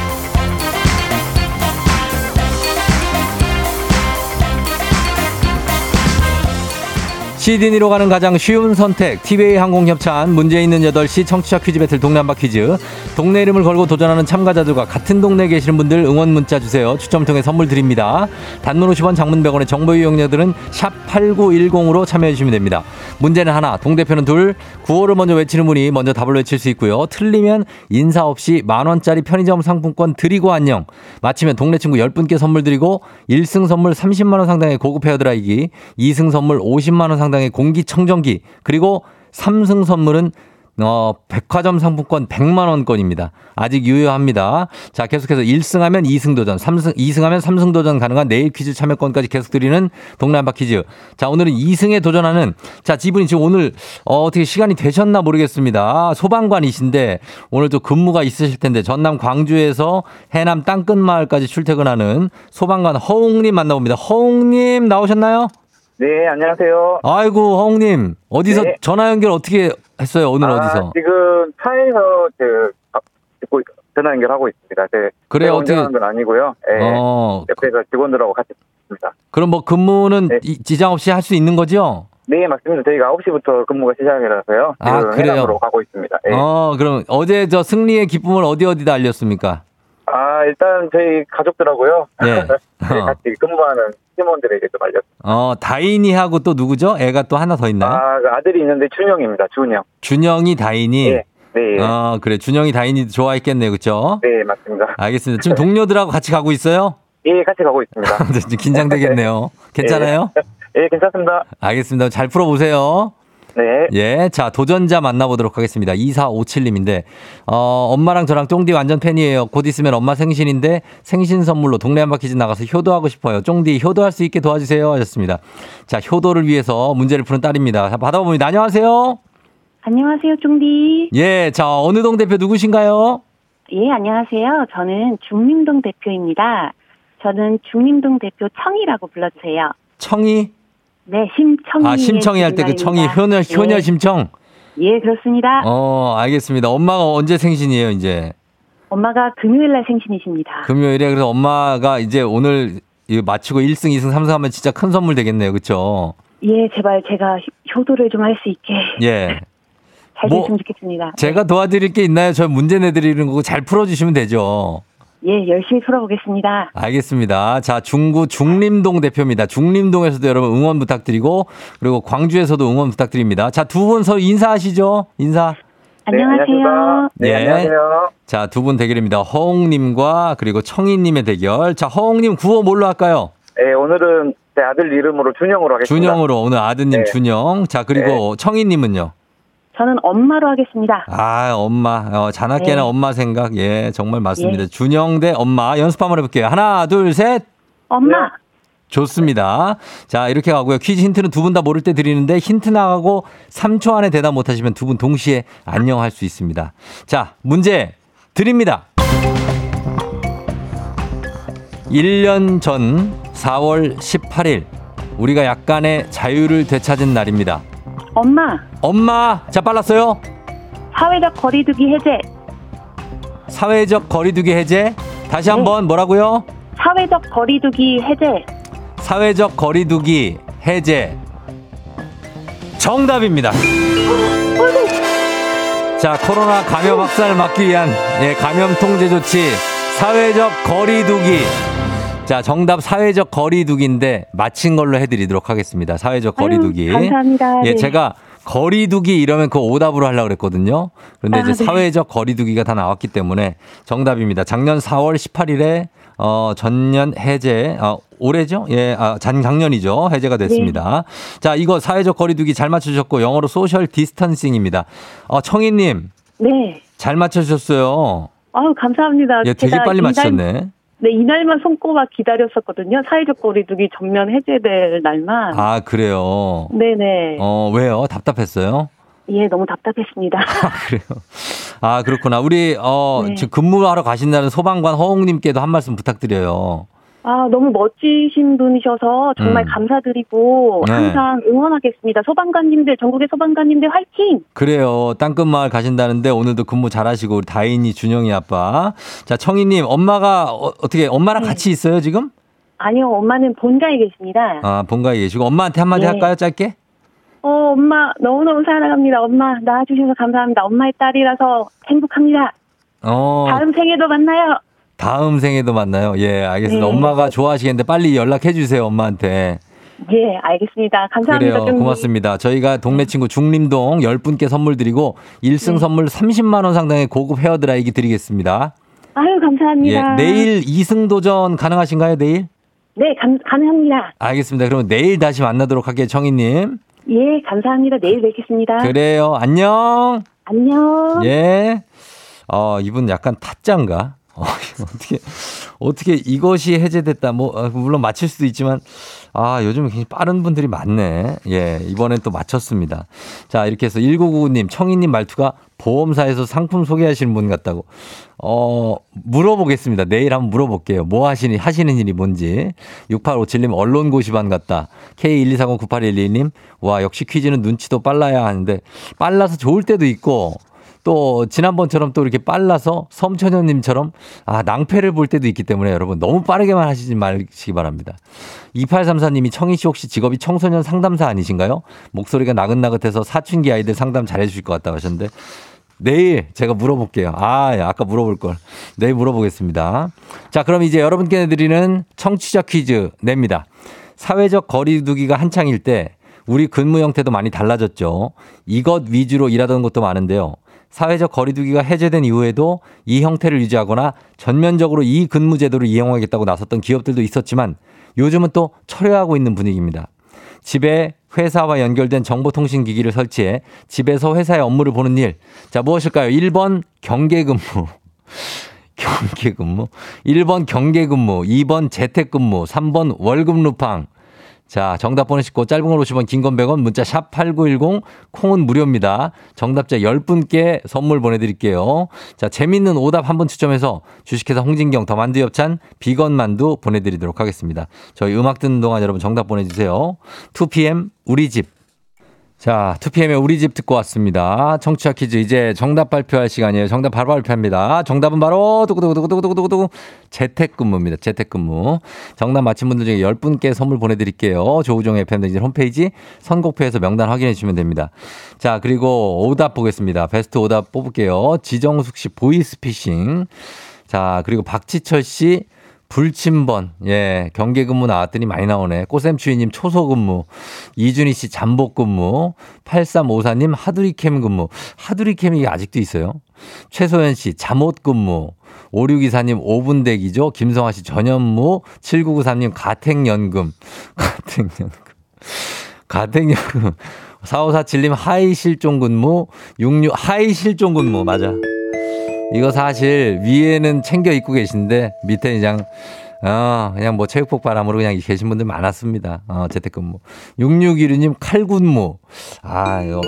시드니로 가는 가장 쉬운 선택 티웨이 항공 협찬 문제 있는 8시 청취자 퀴즈 배틀 동남바 퀴즈. 동네 이름을 걸고 도전하는 참가자들과 같은 동네에 계시는 분들 응원 문자 주세요. 추첨 통해 선물 드립니다. 단문 50원 장문 100원의 정보 이용료들은 샵 8910으로 참여해 주시면 됩니다. 문제는 하나 동대표는 둘 구호를 먼저 외치는 분이 먼저 답을 외칠 수 있고요. 틀리면 인사 없이 만원짜리 편의점 상품권 드리고 안녕. 마치면 동네 친구 10분께 선물 드리고 1승 선물 30만원 상당의 고급 헤어드라이기 2승 선물 50만원 상당의 공기청정기 그리고 3승 선물은 어, 백화점 상품권 100만 원권입니다. 아직 유효합니다. 자, 계속해서 1승하면 2승 도전, 3승 2승하면 3승 도전 가능한 내일 퀴즈 참여권까지 계속 드리는 동남바 퀴즈. 자, 오늘은 2승에 도전하는 자, 지분이 지금 오늘 어, 어떻게 시간이 되셨나 모르겠습니다. 소방관이신데 오늘 또 근무가 있으실 텐데 전남 광주에서 해남 땅끝 마을까지 출퇴근하는 소방관 허웅님 만나봅니다. 허웅님 나오셨나요? 네, 안녕하세요. 아이고, 허웅님. 어디서 네. 전화 연결 어떻게 했어요? 오늘 아, 어디서? 지금 차에서 그 아, 듣고 전화 연결하고 있습니다. 제 그래요, 어떻게- 건 아니고요. 예, 어, 옆에서 직원들하고 같이 있습니다. 그럼 뭐 근무는 네. 이- 지장 없이 할 수 있는 거죠? 네, 맞습니다. 저희가 9시부터 근무가 시작이라서요. 아, 그래요? 해남으로 가고 있습니다. 예. 어, 그럼 어제 저 승리의 기쁨을 어디 어디다 알렸습니까? 아, 일단 저희 가족들하고요. 예. 네, 어. 같이 근무하는 팀원들에게 좀 알렸습니다. 어, 다인이하고 또 누구죠? 애가 또 하나 더 있나요? 아, 그 아들이 있는데 준영입니다. 준영. 준영이 다인이. 네, 네, 어, 그래. 준영이 다인이 좋아했겠네요. 그쵸? 네, 맞습니다. 알겠습니다. 지금 동료들하고 같이 가고 있어요? 예, 같이 가고 있습니다. 좀 긴장되겠네요. 괜찮아요? 예, 괜찮습니다. 알겠습니다. 잘 풀어보세요. 네. 예, 자, 도전자 만나보도록 하겠습니다. 2457님인데, 어, 엄마랑 저랑 쫑디 완전 팬이에요. 곧 있으면 엄마 생신인데, 생신 선물로 동네 한 바퀴즈 나가서 효도하고 싶어요. 쫑디 효도할 수 있게 도와주세요. 하셨습니다. 자, 효도를 위해서 문제를 푸는 딸입니다. 자, 받아봅니다. 안녕하세요. 안녕하세요, 쫑디. 예, 자, 어느 동 대표 누구신가요? 예, 안녕하세요. 저는 중림동 대표입니다. 저는 중림동 대표 청이라고 불러주세요. 청이? 네, 심청이. 아, 심청이 할 때 그 청이, 효녀, 효녀 심청? 예, 그렇습니다. 어, 알겠습니다. 엄마가 언제 생신이에요, 이제? 엄마가 금요일 날 생신이십니다. 금요일에 그래서 엄마가 이제 오늘 이거 마치고 1승, 2승, 3승 하면 진짜 큰 선물 되겠네요. 그쵸? 예, 제발 제가 효도를 좀 할 수 있게 예. 잘 뭐, 됐으면 좋겠습니다. 제가 도와드릴 게 있나요? 저 문제 내드리는 거고 잘 풀어주시면 되죠. 예, 열심히 풀어보겠습니다. 알겠습니다. 자, 중구 중림동 대표입니다. 중림동에서도 여러분 응원 부탁드리고 그리고 광주에서도 응원 부탁드립니다. 자, 두 분 서로 인사하시죠. 인사. 안녕하세요. 네, 예. 안녕하세요. 자, 두 분 대결입니다. 허웅님과 그리고 청희님의 대결. 자, 허웅님 구호 뭘로 할까요? 네, 오늘은 제 아들 이름으로 준영으로 하겠습니다. 준영으로 오늘 아드님 네. 준영. 자, 그리고 청희님은요. 저는 엄마로 하겠습니다. 아, 엄마. 어, 자나깨나 네. 엄마 생각. 예, 정말 맞습니다. 준영 대 엄마. 연습 한번 해볼게요. 하나, 둘, 셋. 엄마. 네. 좋습니다. 자, 이렇게 가고요. 퀴즈 힌트는 두 분 다 모를 때 드리는데 힌트 나가고 3초 안에 대답 못하시면 두 분 동시에 안녕할 수 있습니다. 자, 문제 드립니다. 1년 전 4월 18일 우리가 약간의 자유를 되찾은 날입니다. 엄마. 엄마, 자 빨랐어요. 사회적 거리두기 해제. 사회적 거리두기 해제. 다시 한번 뭐라고요? 사회적 거리두기 해제. 사회적 거리두기 해제. 정답입니다. 자, 코로나 감염 확산을 막기 위한 예, 감염 통제 조치 사회적 거리두기. 자, 정답 사회적 거리두기인데 맞힌 걸로 해드리도록 하겠습니다. 사회적 거리두기. 아유, 감사합니다. 예, 네. 제가 거리두기 이러면 그거 오답으로 하려고 그랬거든요. 그런데 아, 이제 네. 사회적 거리두기가 다 나왔기 때문에 정답입니다. 작년 4월 18일에 어, 전년 해제, 어, 올해죠? 예, 아, 작, 작년이죠. 해제가 됐습니다. 네. 자, 이거 사회적 거리두기 잘 맞추셨고 영어로 social distancing입니다. 어, 청희님 네. 잘 맞춰주셨어요. 아우, 감사합니다. 예, 되게 빨리 이날- 맞추셨네. 네, 이날만 손꼽아 기다렸었거든요. 사회적 거리두기 전면 해제될 날만. 아, 그래요. 네네. 어, 왜요? 답답했어요? 예, 너무 답답했습니다. 아, 그래요. 아, 그렇구나. 우리, 어, 네. 지금 근무하러 가신다는 소방관 허웅님께도 한 말씀 부탁드려요. 아, 너무 멋지신 분이셔서 정말 음. 감사드리고 네. 항상 응원하겠습니다. 소방관님들, 전국의 소방관님들 화이팅! 그래요. 땅끝마을 가신다는데 오늘도 근무 잘하시고 우리 다인이 준영이 아빠. 자 청희님 엄마가 어, 떻게 엄마랑 네. 같이 있어요 지금? 아니요, 엄마는 본가에 계십니다. 아 본가에 계시고 엄마한테 한마디 네. 할까요 짧게? 어, 엄마, 너무너무 사랑합니다. 엄마, 낳아주셔서 감사합니다. 엄마의 딸이라서 행복합니다. 어, 다음 생에도 만나요. 다음 생에도 만나요. 예, 알겠습니다. 네. 엄마가 좋아하시겠는데 빨리 연락해 주세요, 엄마한테. 예, 알겠습니다. 감사합니다. 그래요. 좀- 고맙습니다. 저희가 동네 친구 중림동 10분께 선물 드리고 1승 네. 선물 30만 원 상당의 고급 헤어 드라이기 드리겠습니다. 아유, 예, 감사합니다. 내일 2승 도전 가능하신가요, 내일? 네, 감, 가능합니다. 알겠습니다. 그러면 내일 다시 만나도록 할게요, 청희님. 예, 감사합니다. 내일 뵙겠습니다. 그래요. 안녕. 안녕. 예. 어, 이분 약간 타짜인가? 어, 어떻게, 어떻게 이것이 해제됐다. 뭐, 어, 물론 맞힐 수도 있지만, 아, 요즘 굉장히 빠른 분들이 많네. 예, 이번엔 또 맞췄습니다. 자, 이렇게 해서 1999님, 청희님 말투가 보험사에서 상품 소개하시는 분 같다고. 어, 물어보겠습니다. 내일 한번 물어볼게요. 뭐 하시니, 하시는 일이 뭔지. 6857님, 언론 고시반 같다. K124098112님, 와, 역시 퀴즈는 눈치도 빨라야 하는데, 빨라서 좋을 때도 있고, 또 지난번처럼 또 이렇게 빨라서 섬천현님처럼 아 낭패를 볼 때도 있기 때문에 여러분 너무 빠르게만 하시지 마시기 바랍니다. 2834님이 청희 씨 혹시 직업이 청소년 상담사 아니신가요? 목소리가 나긋나긋해서 사춘기 아이들 상담 잘해주실 것 같다고 하셨는데 내일 제가 물어볼게요. 아, 야, 아까 물어볼 걸. 내일 물어보겠습니다. 자, 그럼 이제 여러분께 드리는 청취자 퀴즈 냅니다. 사회적 거리두기가 한창일 때 우리 근무 형태도 많이 달라졌죠. 이것 위주로 일하던 것도 많은데요. 사회적 거리두기가 해제된 이후에도 이 형태를 유지하거나 전면적으로 이 근무 제도를 이용하겠다고 나섰던 기업들도 있었지만 요즘은 또 철회하고 있는 분위기입니다. 집에 회사와 연결된 정보통신기기를 설치해 집에서 회사의 업무를 보는 일. 자, 무엇일까요? 1번 경계근무. 경계근무. 1번 경계근무. 2번 재택근무. 3번 월급 루팡. 자, 정답 보내시고 짧은 걸 50원, 긴건 100원, 문자 샵 8910, 콩은 무료입니다. 정답자 10분께 선물 보내드릴게요. 자, 재밌는 오답 한번 추첨해서 주식회사 홍진경 더 만두 엽찬 비건 만두 보내드리도록 하겠습니다. 저희 음악 듣는 동안 여러분 정답 보내주세요. 2PM 우리 집. 자, 2PM의 우리 집 듣고 왔습니다. 청취자 퀴즈 이제 정답 발표할 시간이에요. 정답 바로 발표합니다. 정답은 바로 두구두구두구두구두구두구 재택근무입니다. 재택근무. 정답 맞힌 분들 중에 10분께 선물 보내드릴게요. 조우종의 팬데믹 홈페이지 선곡표에서 명단 확인해 주시면 됩니다. 자, 그리고 오답 보겠습니다. 베스트 오답 뽑을게요. 지정숙 씨 보이스피싱. 자, 그리고 박지철 씨 불침번, 예, 경계 근무 나왔더니 많이 나오네. 꽃샘추위님 초소 근무, 이준희 씨 잠복 근무, 8354님 하두리캠 근무. 하두리캠이 아직도 있어요. 최소연 씨 잠옷 근무, 5624님 5분 대기죠. 김성아 씨 전현무, 7993님 가택연금, 가택연금. 가택연금. 4547님 하의 실종 근무, 66 하의 실종 근무, 맞아. 이거 사실 위에는 챙겨 입고 계신데 밑에 그냥 어, 그냥 뭐 체육복 바람으로 그냥 계신 분들 많았습니다. 어, 재택근무. 6616님 칼군무. 아, 이거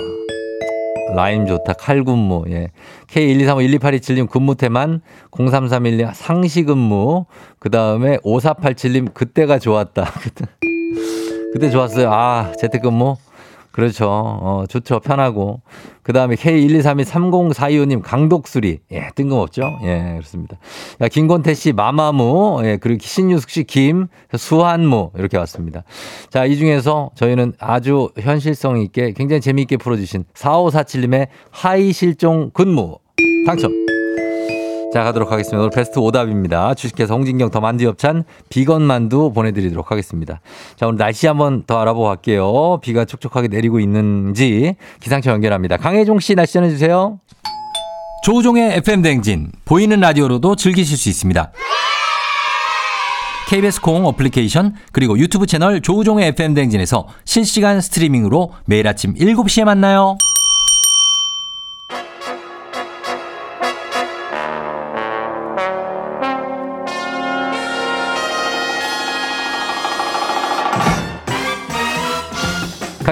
라임 좋다. 칼군무. 예. K123512827님 근무태만 0331님 상시근무. 그다음에 5487님 그때가 좋았다. 그때 좋았어요. 아, 재택근무. 그렇죠. 어, 좋죠. 편하고. 그 다음에 K123230425님 강독수리. 예, 뜬금없죠? 예, 그렇습니다. 야, 김건태 씨 마마무. 예, 그리고 신유숙 씨 김, 수한무. 이렇게 왔습니다. 자, 이 중에서 저희는 아주 현실성 있게 굉장히 재미있게 풀어주신 4547님의 하의 실종 근무. 당첨. 자, 가도록 하겠습니다. 오늘 베스트 오답입니다. 주식회사 홍진경 더 만두 엽찬 비건 만두 보내드리도록 하겠습니다. 자, 오늘 날씨 한번 더 알아보고 갈게요. 비가 촉촉하게 내리고 있는지 기상청 연결합니다. 강혜종 씨 날씨 전해주세요. 조우종의 FM 대행진 보이는 라디오로도 즐기실 수 있습니다. KBS 콩 어플리케이션 그리고 유튜브 채널 조우종의 FM 대행진에서 실시간 스트리밍으로 매일 아침 7시에 만나요.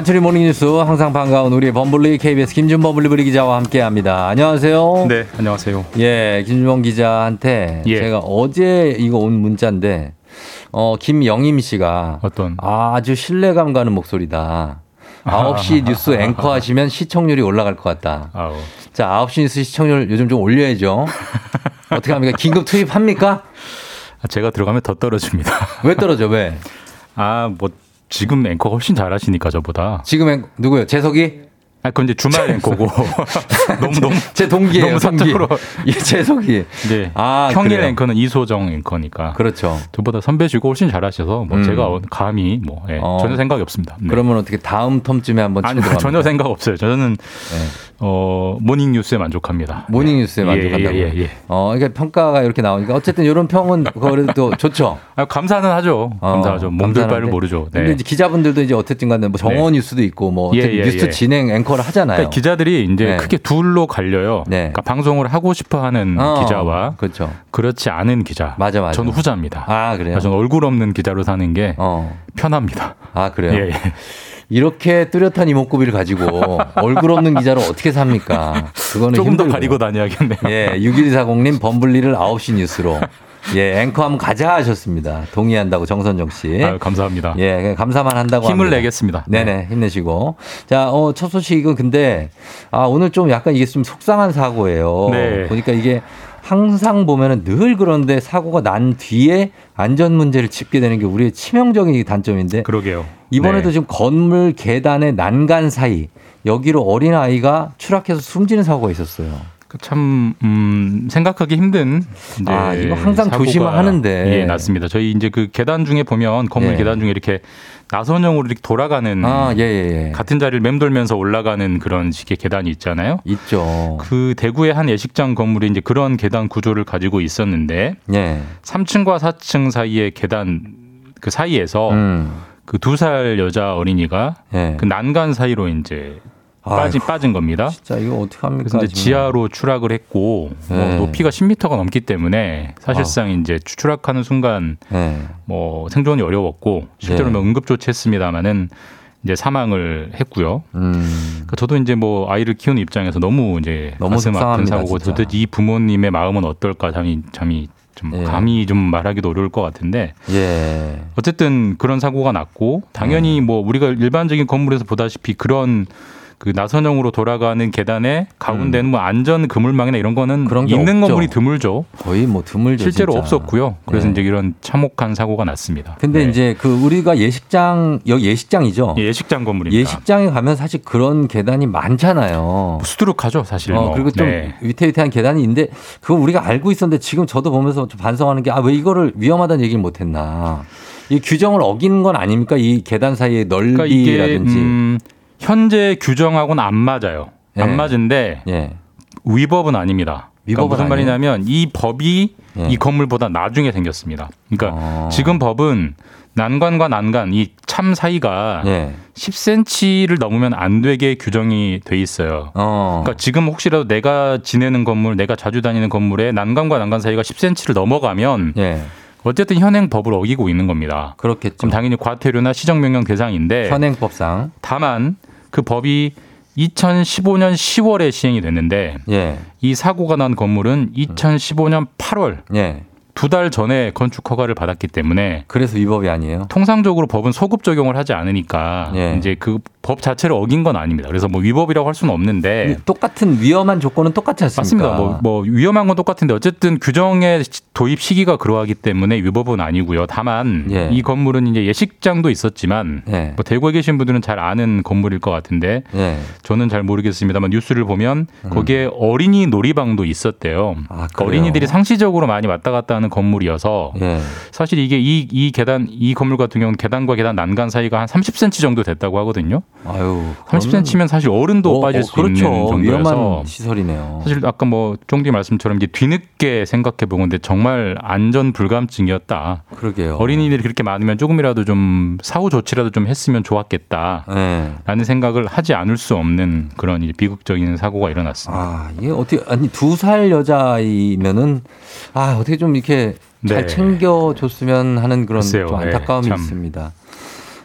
간추린 모닝뉴스 항상 반가운 우리 범블리 KBS 김준범 블리블리 기자와 함께합니다. 안녕하세요. 네, 안녕하세요. 예, 김준범 기자한테 예. 제가 어제 이거 온 문자인데 어 김영임 씨가 어떤? 아주 신뢰감 가는 목소리다. 9시 뉴스 앵커 하시면 시청률이 올라갈 것 같다. 아우. 자, 9시 뉴스 시청률 요즘 좀 올려야죠. 어떻게 합니까? 긴급 투입합니까? 아, 제가 들어가면 더 떨어집니다. 왜 떨어져? 왜? 아, 뭐 지금 앵커가 훨씬 잘하시니까 저보다. 지금 앵, 누구요? 재석이? 아, 그건 이제 주말 앵커고. 너무, 너무. 제 동기예요. 너무. 사적으로. 예, 재석이. 네. 아, 평일 그래요? 앵커는 이소정 앵커니까. 그렇죠. 저보다 선배시고 훨씬 잘하셔서 뭐 음. 제가 감히 뭐 예, 어. 전혀 생각이 없습니다. 네. 그러면 어떻게 다음 term쯤에 한번 아니 전혀 생각 없어요. 저는 네. 어 모닝 뉴스에 만족합니다. 모닝 뉴스에 예, 만족한다고. 예, 예, 예. 어, 그러니까 평가가 이렇게 나오니까 어쨌든 이런 평은 그래도 좋죠. 아, 감사는 하죠. 어, 감사하죠. 몸둘 바를. 모르죠. 네. 근데 이제 기자분들도 이제 어쨌든 간에 뭐 정오 뉴스도 있고 뭐 예, 예, 뉴스 예. 진행 앵커를 하잖아요. 그러니까 기자들이 이제 네. 크게 둘로 갈려요. 네. 그러니까 방송을 하고 싶어 하는 어, 기자와 그렇죠. 그렇지 않은 기자. 맞아, 맞아. 저는 후자입니다. 아, 그래요? 저는 얼굴 없는 기자로 사는 게 어. 편합니다. 아, 그래요? 예, 예. 이렇게 뚜렷한 이목구비를 가지고 얼굴 없는 기자로 어떻게 삽니까? 그거는 조금 더 힘들고. 가리고 다녀야겠네요. 예, 6140님 범블리를 9시 뉴스로. 예, 앵커 한번 가자 하셨습니다. 동의한다고 정선정 씨. 아유, 감사합니다. 예, 감사만 한다고 힘을 합니다. 내겠습니다. 네네, 힘내시고. 자, 어, 첫 소식은 근데, 아, 오늘 좀 약간 이게 좀 속상한 사고예요. 네. 보니까 이게 항상 보면은 늘 그런데 사고가 난 뒤에 안전 문제를 짚게 되는 게 우리의 치명적인 단점인데. 그러게요. 이번에도 네. 지금 건물 계단의 난간 사이, 여기로 어린 아이가 추락해서 숨지는 사고가 있었어요. 그 참, 음, 생각하기 힘든. 이제 아, 이거 항상 사고가, 조심을 하는데. 예, 맞습니다. 저희 이제 그 계단 중에 보면 건물 예. 계단 중에 이렇게 나선형으로 이렇게 돌아가는 아, 예, 예, 예. 같은 자리를 맴돌면서 올라가는 그런 식의 계단이 있잖아요. 있죠. 그 대구의 한 예식장 건물이 이제 그런 계단 구조를 가지고 있었는데 예. 3층과 4층 사이의 계단 그 사이에서 음. 그두 살 여자 어린이가 예. 그 난간 사이로 이제 빠진 빠진 겁니다. 진짜 이거 어떻게 합니까? 지금? 지하로 추락을 했고 뭐 네. 높이가 10m가 넘기 때문에 사실상 아. 이제 추락하는 순간 예. 뭐 생존이 어려웠고 실제로 네. 뭐 응급 조치했습니다마는 이제 사망을 했고요. 음. 그러니까 저도 이제 뭐 아이를 키우는 입장에서 너무 이제 너무 가슴 아픈 사고고. 도대체 이 부모님의 마음은 어떨까 잠이 잠이 좀 예. 감히 좀 말하기도 어려울 것 같은데 예. 어쨌든 그런 사고가 났고 당연히 네. 뭐 우리가 일반적인 건물에서 보다시피 그런 그 나선형으로 돌아가는 계단에 가운데는 뭐 안전 그물망이나 이런 거는 음. 그런 게 있는 없죠. 건물이 드물죠. 거의 뭐 드물죠. 실제로 진짜. 없었고요. 그래서 네. 이제 이런 참혹한 사고가 났습니다. 근데 네. 이제 그 우리가 예식장 여기 예식장이죠. 예, 예식장 건물입니다. 예식장에 가면 사실 그런 계단이 많잖아요. 수두룩하죠, 사실. 어, 뭐. 그리고 좀 네. 위태위태한 계단이 있는데 그거 우리가 알고 있었는데 지금 저도 보면서 좀 반성하는 게 아 왜 이거를 위험하다는 얘기를 못했나. 이 규정을 어기는 건 아닙니까? 이 계단 사이의 그러니까 이게 넓이라든지. 음, 현재 규정하고는 안 맞아요. 예. 안 맞은데 예. 위법은 아닙니다. 그러니까 무슨? 말이냐면 이 법이 예. 이 건물보다 나중에 생겼습니다. 그러니까 어. 지금 법은 난간과 난간 이 참 사이가 예. 10cm를 넘으면 안 되게 규정이 돼 있어요. 어. 그러니까 지금 혹시라도 내가 지내는 건물, 내가 자주 다니는 건물에 난간과 난간 사이가 10cm를 넘어가면 예. 어쨌든 현행 법을 어기고 있는 겁니다. 그렇겠죠. 그럼 당연히 과태료나 시정명령 대상인데 현행법상. 다만 그 법이 2015년 10월에 시행이 됐는데 예. 이 사고가 난 건물은 2015년 8월 예. 두 달 전에 건축 허가를 받았기 때문에 그래서 위법이 아니에요. 통상적으로 법은 소급 적용을 하지 않으니까 예. 이제 그 법 자체를 어긴 건 아닙니다. 그래서 뭐 위법이라고 할 수는 없는데 똑같은 위험한 조건은 똑같지 않습니까? 맞습니다. 뭐, 뭐 위험한 건 똑같은데 어쨌든 규정의 도입 시기가 그러하기 때문에 위법은 아니고요. 다만 예. 이 건물은 이제 예식장도 있었지만 예. 뭐 대구에 계신 분들은 잘 아는 건물일 것 같은데 예. 저는 잘 모르겠습니다만 뉴스를 보면 거기에 어린이 놀이방도 있었대요. 아? 어린이들이 상시적으로 많이 왔다 갔다 하는 건물이어서 예. 사실 이게 이, 이 계단 이 건물 같은 경우는 계단과 계단 난간 사이가 한 30cm 정도 됐다고 하거든요. 아유. 30cm면 사실 어른도 어, 빠질 어, 수 그렇죠. 있는 정도여서 시설이네요. 사실 아까 뭐 쫑디 말씀처럼 이제 뒤늦게 생각해 본 건데 정말 안전 불감증이었다. 그러게요. 어린이들이 그렇게 많으면 조금이라도 좀 사후 조치라도 좀 했으면 좋았겠다. 예. 라는 생각을 하지 않을 수 없는 그런 비극적인 사고가 일어났습니다. 아, 이게 어떻게 아니 두 살 여자이면은 아, 어떻게 좀 이렇게 잘 네. 챙겨 줬으면 하는 그런 글쎄요. 좀 네, 안타까움이 참. 있습니다.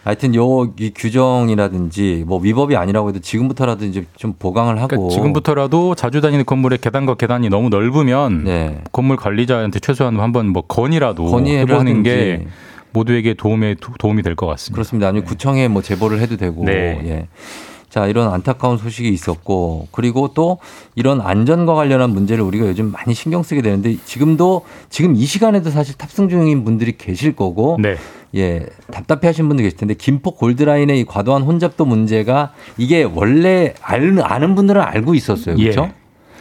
하여튼 요 이 규정이라든지 뭐 위법이 아니라고 해도 지금부터라도 이제 좀 보강을 하고 그러니까 지금부터라도 자주 다니는 건물의 계단과 계단이 너무 넓으면 네. 건물 관리자한테 최소한 한번 뭐 건의를 해보는. 게 모두에게 도움에 도- 도움이 될 것 같습니다. 그렇습니다. 아니면 구청에 뭐 제보를 해도 되고. 네. 예. 자, 이런 안타까운 소식이 있었고, 그리고 또 이런 안전과 관련한 문제를 우리가 요즘 많이 신경 쓰게 되는데, 지금도, 지금 이 시간에도 사실 탑승 중인 분들이 계실 거고, 네. 예, 답답해 하신 분들 계실 텐데, 김포 골드라인의 이 과도한 혼잡도 문제가 이게 원래 아는, 아는 분들은 알고 있었어요. 그렇죠? 예,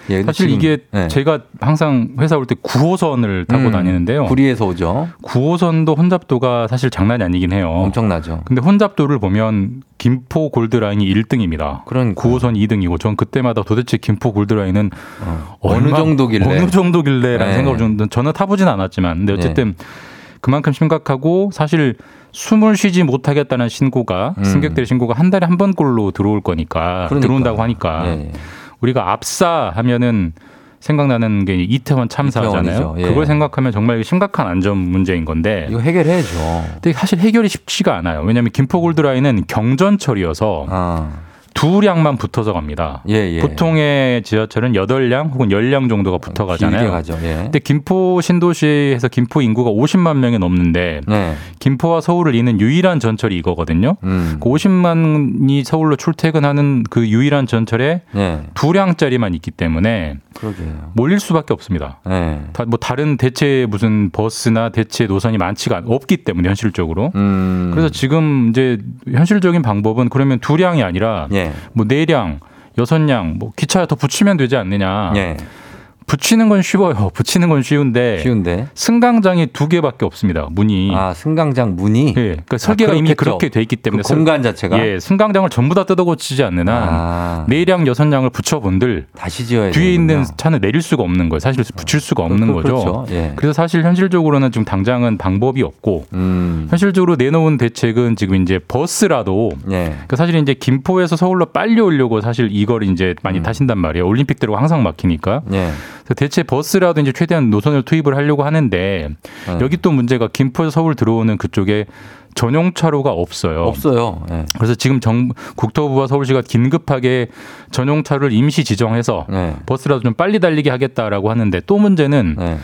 근데 사실 지금, 이게 예. 제가 항상 회사 올 때 9호선을 타고 음, 다니는데요. 구리에서 오죠. 9호선도 혼잡도가 사실 장난이 아니긴 해요. 엄청나죠. 근데 혼잡도를 보면 김포 골드라인이 1등입니다. 그런 9호선 2등이고 전 그때마다 도대체 김포 골드라인은 어느 얼마- 정도길래. 어느 정도길래라는 네. 생각을 좀 저는 타보진 않았지만 근데 어쨌든 그만큼 심각하고 사실 숨을 쉬지 못하겠다는 신고가 음. 승객들의 신고가 한 달에 한 번꼴로 들어올 거니까 그러니까. 들어온다고 하니까 예, 예. 우리가 압사 하면은 생각나는 게 이태원 참사잖아요. 예. 그걸 생각하면 정말 심각한 안전 문제인 건데 이거 해결해야죠. 근데 사실 해결이 쉽지가 않아요. 왜냐하면 김포 골드라인은 경전철이어서 아, 두 량만 붙어서 갑니다. 예, 예. 보통의 지하철은 8량 혹은 10량 정도가 붙어 가잖아요. 가죠. 예. 근데 김포 신도시에서 김포 인구가 50만 명이 넘는데 네. 김포와 서울을 잇는 유일한 전철이 이거거든요. 음. 그 50만이 서울로 출퇴근하는 그 유일한 전철에 예. 두 량짜리만 있기 때문에 그러게요. 몰릴 수밖에 없습니다. 예. 다, 뭐 다른 대체 무슨 버스나 대체 노선이 많지가 않- 없기 때문에 현실적으로. 음. 그래서 지금 이제 현실적인 방법은 그러면 두 량이 아니라 예. 뭐네 량, 여섯 량, 뭐 기차 더 붙이면 되지 않느냐. 예. 붙이는 건 쉬워요. 붙이는 건 쉬운데 쉬운데. 승강장이 두 개밖에 없습니다. 문이. 아, 승강장 문이 예. 그러니까 설계가 이미 그렇겠죠. 그렇게 돼 있기 때문에 그 공간 자체가 예, 승강장을 전부 다 뜯어 고치지 않는 한 아, 네 량, 여섯 량을 붙여 본들 다시 지어야 뒤에 있는 되는구나. 차는 내릴 수가 없는 거예요. 사실 붙일 수가 없는 그- 거죠. 그렇죠. 예. 그래서 사실 현실적으로는 지금 당장은 방법이 없고 음. 현실적으로 내놓은 대책은 지금 이제 버스라도 예. 그러니까 사실 이제 김포에서 서울로 빨리 오려고 사실 이걸 이제 많이 음. 타신단 말이에요. 올림픽대로 항상 막히니까. 예. 대체 버스라도 이제 최대한 노선을 투입을 하려고 하는데 예. 여기 또 문제가 김포에서 서울 들어오는 그쪽에 전용 차로가 없어요. 없어요. 예. 그래서 지금 정 국토부와 서울시가 긴급하게 전용 차로를 임시 지정해서 예. 버스라도 좀 빨리 달리게 하겠다라고 하는데 또 문제는 예.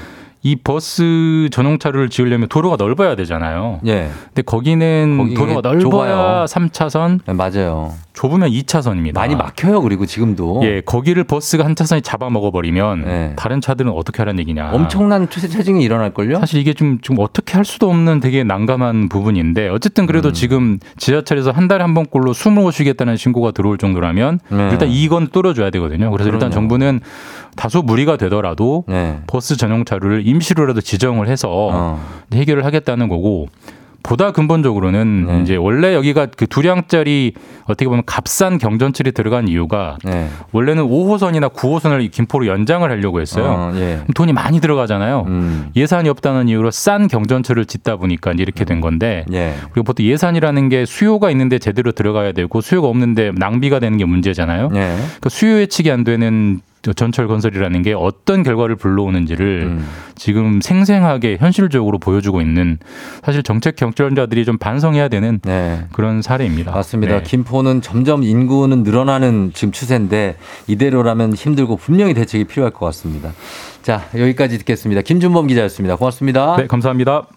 이 버스 전용차를 지으려면 도로가 넓어야 되잖아요. 예. 근데 거기는 거기 도로가 넓어야 좁아요. 3차선, 예, 맞아요. 좁으면 2차선입니다. 많이 막혀요. 그리고 지금도 예, 거기를 버스가 한 차선이 잡아먹어 버리면 예. 다른 차들은 어떻게 하라는 얘기냐. 엄청난 추세 차징이 일어날 걸요? 사실 이게 좀, 좀 어떻게 할 수도 없는 되게 난감한 부분인데 어쨌든 그래도 음. 지금 지하철에서 한 달에 한 번꼴로 숨을 못 쉬겠다는 신고가 들어올 정도라면 네. 일단 이건 뚫어줘야 되거든요. 그래서 일단 그럼요. 정부는 다소 무리가 되더라도 네. 버스 전용차를 임시로라도 지정을 해서 어. 해결을 하겠다는 거고 보다 근본적으로는 네. 이제 원래 여기가 그 두량짜리 어떻게 보면 값싼 경전철이 들어간 이유가 네. 원래는 5호선이나 9호선을 김포로 연장을 하려고 했어요. 어, 예. 돈이 많이 들어가잖아요. 음. 예산이 없다는 이유로 싼 경전철을 짓다 보니까 이렇게 된 건데 예. 그리고 보통 예산이라는 게 수요가 있는데 제대로 들어가야 되고 수요가 없는데 낭비가 되는 게 문제잖아요. 예. 그러니까 수요 예측이 안 되는 전철 건설이라는 게 어떤 결과를 불러오는지를 음. 지금 생생하게 현실적으로 보여주고 있는 사실 정책 경찰자들이 좀 반성해야 되는 네. 그런 사례입니다. 맞습니다. 네. 김포는 점점 인구는 늘어나는 지금 추세인데 이대로라면 힘들고 분명히 대책이 필요할 것 같습니다. 자, 여기까지 듣겠습니다. 김준범 기자였습니다. 고맙습니다. 네, 감사합니다.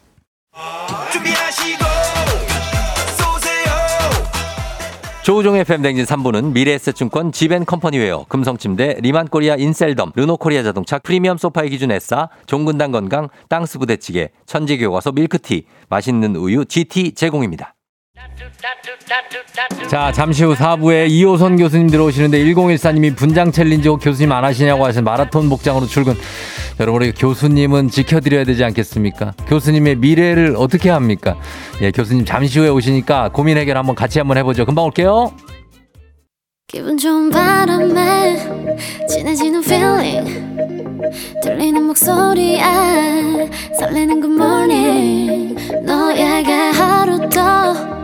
조우종의 FM 대행진 3부는 미래에셋증권 지벤컴퍼니웨어, 금성침대, 리만코리아 인셀덤, 르노코리아 자동차, 프리미엄 소파의 기준 에싸, 종근당 건강, 땅스 부대찌개, 천지교과서 밀크티, 맛있는 우유 GT 제공입니다. 자, 잠시 후 4부에 이호선 교수님 들어오시는데 1014님이 분장 챌린지 혹 교수님 안 하시냐고 하신 마라톤 복장으로 출근. 여러분, 우리 교수님은 지켜드려야 되지 않겠습니까? 교수님의 미래를 어떻게 합니까? 예, 교수님 잠시 후에 오시니까 고민 해결 한번 같이 한번 해보죠. 금방 올게요. 기분 좋은 바람에 진해지는 feeling 들리는 목소리에 설레는 good morning 너에게 하루 더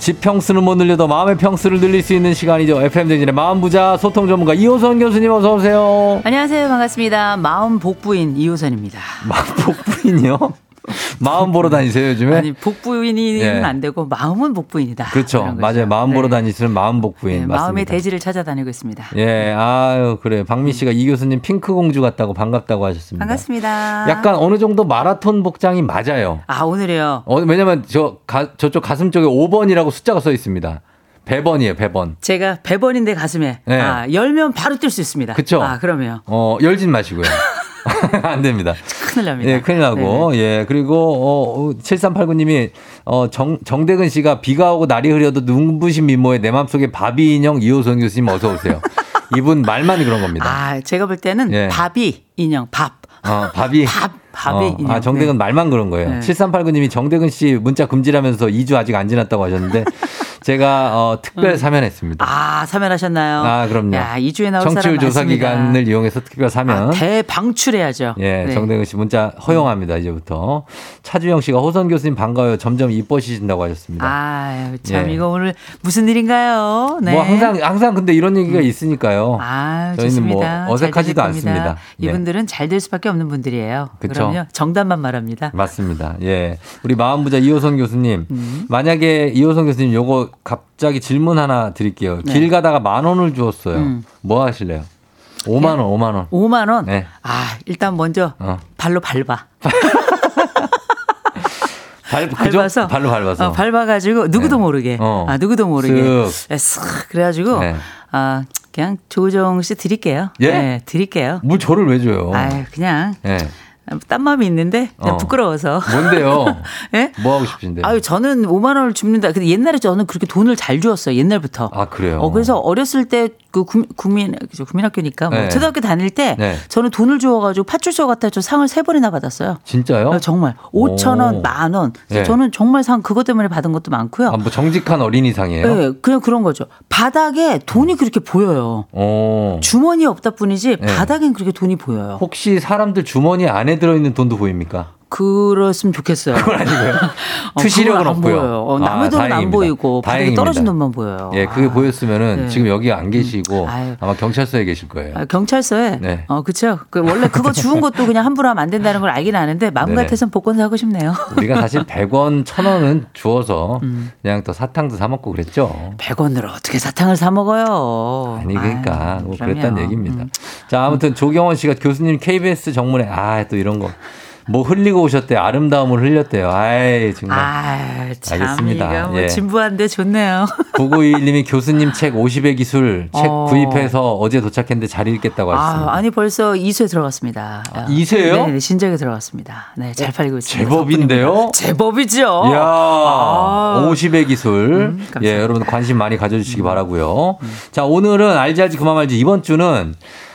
집 평수는 못 늘려도 마음의 평수를 늘릴 수 있는 시간이죠. FM 대진의 마음 부자 소통 전문가 이호선 교수님 어서 오세요. 안녕하세요. 반갑습니다. 마음 복부인 이호선입니다. 마음 복부인이요? 마음 보러 다니세요 요즘에? 아니 복부인은 예. 안 되고 마음은 복부인이다. 그렇죠. 맞아요. 마음 보러 네. 다니시는 마음 복부인 네, 맞습니다. 마음의 대지를 찾아다니고 있습니다. 예, 아유 그래. 박미 씨가 이 교수님 핑크 공주 같다고 반갑다고 하셨습니다. 반갑습니다. 약간 어느 정도 마라톤 복장이 맞아요. 아 오늘이요. 어, 왜냐면 저 가, 저쪽 가슴 쪽에 5번이라고 숫자가 써 있습니다. 배번이에요, 배번. 제가 100번인데 가슴에 네. 아, 열면 바로 뛸 수 있습니다. 그쵸? 아 그러면 어, 열진 마시고요. 안 됩니다. 큰일 납니다. 예, 큰일 나고. 예, 그리고, 어, 7389님이, 어, 정, 정대근 씨가 비가 오고 날이 흐려도 눈부신 미모에 내 맘속에 바비 인형 이호선 교수님 어서 오세요. 이분 말만 그런 겁니다. 아 제가 볼 때는 예. 밥이 인형 밥. 어, 바비. 밥, 밥이 어, 인형. 아, 정대근 네. 말만 그런 거예요. 네. 7389님이 정대근 씨 문자 금지라면서 2주 아직 안 지났다고 하셨는데, 제가, 어, 특별 사면했습니다. 아 사면하셨나요? 아, 그럼요. 야 2주에 나올 청취율 사람 조사 많습니다. 기간을 이용해서 특별 사면. 아, 대방출해야죠. 예, 네. 정대근 씨 문자 허용합니다, 이제부터. 차주영 씨가 호선 교수님 반가워요. 점점 이뻐지신다고 하셨습니다. 아유, 참 예. 이거 오늘 무슨 일인가요? 네. 뭐 항상, 항상 근데 이런 얘기가 있으니까요. 아, 저희는 뭐 좋습니다. 어색하지도 잘 되실 겁니다. 않습니다. 예. 이분들은 잘될 수밖에 없는 분들이에요. 그쵸. 그럼요. 정답만 말합니다. 맞습니다. 예. 우리 마음부자 이호선 교수님. 음. 만약에 이호선 교수님 요거 갑자기 질문 하나 드릴게요. 네. 길 가다가 만 원을 주었어요. 음. 뭐 하실래요? 5만 원, 5만 원. 5만 원. 네. 아, 일단 먼저 어. 발로 밟아. 발? 밟아서 발로 밟아서. 어, 밟아가지고 누구도 네. 모르게. 어. 아, 누구도 모르게. 쓱. 네, 쓱 그래가지고 네. 아, 그냥 조정 씨 드릴게요. 예? 네, 드릴게요. 뭘 저를 왜 줘요? 아, 그냥 예. 딴 마음이 있는데 그냥 어. 부끄러워서. 뭔데요? 예? 뭐 하고 싶으신데? 아유, 저는 5만 원을 줍는다. 근데 옛날에 저는 그렇게 돈을 잘 주었어요. 옛날부터. 아, 그래요? 어, 그래서 어렸을 때그 국민, 국민학교니까 뭐 네. 초등학교 다닐 때 네. 저는 돈을 주어가지고 파출소 갔다 저 상을 세 번이나 받았어요. 진짜요? 어, 정말 5천 오. 원, 만 원. 네. 저는 정말 상 그것 때문에 받은 것도 많고요. 아, 뭐 정직한 어린이상이에요? 네, 그냥 그런 거죠. 바닥에 돈이 그렇게 보여요. 어. 주머니 없다 뿐이지 네. 바닥엔 그렇게 돈이 보여요. 혹시 사람들 주머니 안에 들어있는 돈도 보입니까? 그랬으면 좋겠어요. 그건 아니고요. 어, 투시력은 없고요. 어, 아, 남의 돈은 안. 보이고 바닥에. 떨어진 돈만 보여요. 예, 그게 아. 보였으면은 네. 지금 여기 안 계시고 아유. 아마 경찰서에 계실 거예요. 아, 경찰서에 네. 어 그렇죠. 그 원래 그거 주운 것도 그냥 함부로 하면 안 된다는 걸 알긴 아는데 마음. 같아선 복권 사고 싶네요. 우리가 사실 100원, 1000원은 주어서 음. 그냥 또 사탕도 사 먹고 그랬죠. 100원으로 어떻게 사탕을 사 먹어요? 아니 그러니까 아유, 뭐. 그랬다는 얘기입니다. 음. 자 아무튼 조경원 씨가 교수님 KBS 정문에 아 또 이런 거 뭐 흘리고 오셨대요. 아름다움을 흘렸대요. 아이 정말. 아, 참 알겠습니다. 뭐 예. 진부한데 좋네요. 9921님이 교수님 책 50의 기술 책 어. 구입해서 어제 도착했는데 잘 읽겠다고 하셨습니다. 아, 아니 벌써 2쇄 들어갔습니다. 어. 2쇄요? 네, 신작에 들어갔습니다. 네, 잘 팔리고 있습니다. 제법인데요? 제법이죠. 이야, 아. 50의 기술. 음. 음. 예, 여러분 관심 많이 가져주시기 바라고요. 자, 오늘은 알지 알지 그만 말지 이번 주는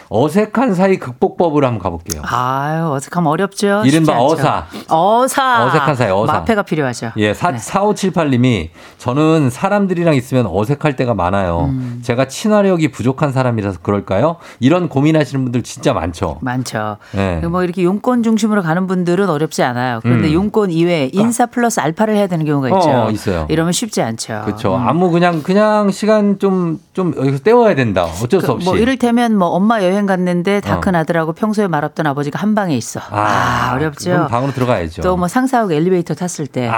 어색한 사이 극복법으로 한번 가볼게요. 아유, 어색하면 어렵죠. 이른바. 어사. 어사. 어색한 사이, 어사. 마패가 필요하죠. 예, 사, 네. 4578님이 저는 사람들이랑 있으면 어색할 때가 많아요. 음. 제가 친화력이 부족한 사람이라서 그럴까요? 이런 고민하시는 분들 진짜 많죠. 많죠. 예. 뭐 이렇게 용건 중심으로 가는 분들은 어렵지 않아요. 그런데 음. 용건 이외에 인사 플러스 알파를 해야 되는 경우가 있죠. 어, 있어요. 이러면 쉽지 않죠. 그렇죠. 음. 아무 그냥 그냥 시간 좀좀 여기서 때워야 된다. 어쩔 수그 없이. 뭐 이를테면 뭐 엄마 여행 갔는데 다 어. 큰 아들하고 평소에 말없던 아버지가 한 방에 있어. 아, 그럼 어렵죠. 방으로 들어가야죠. 또 뭐 상사하고 엘리베이터 탔을 때. 아,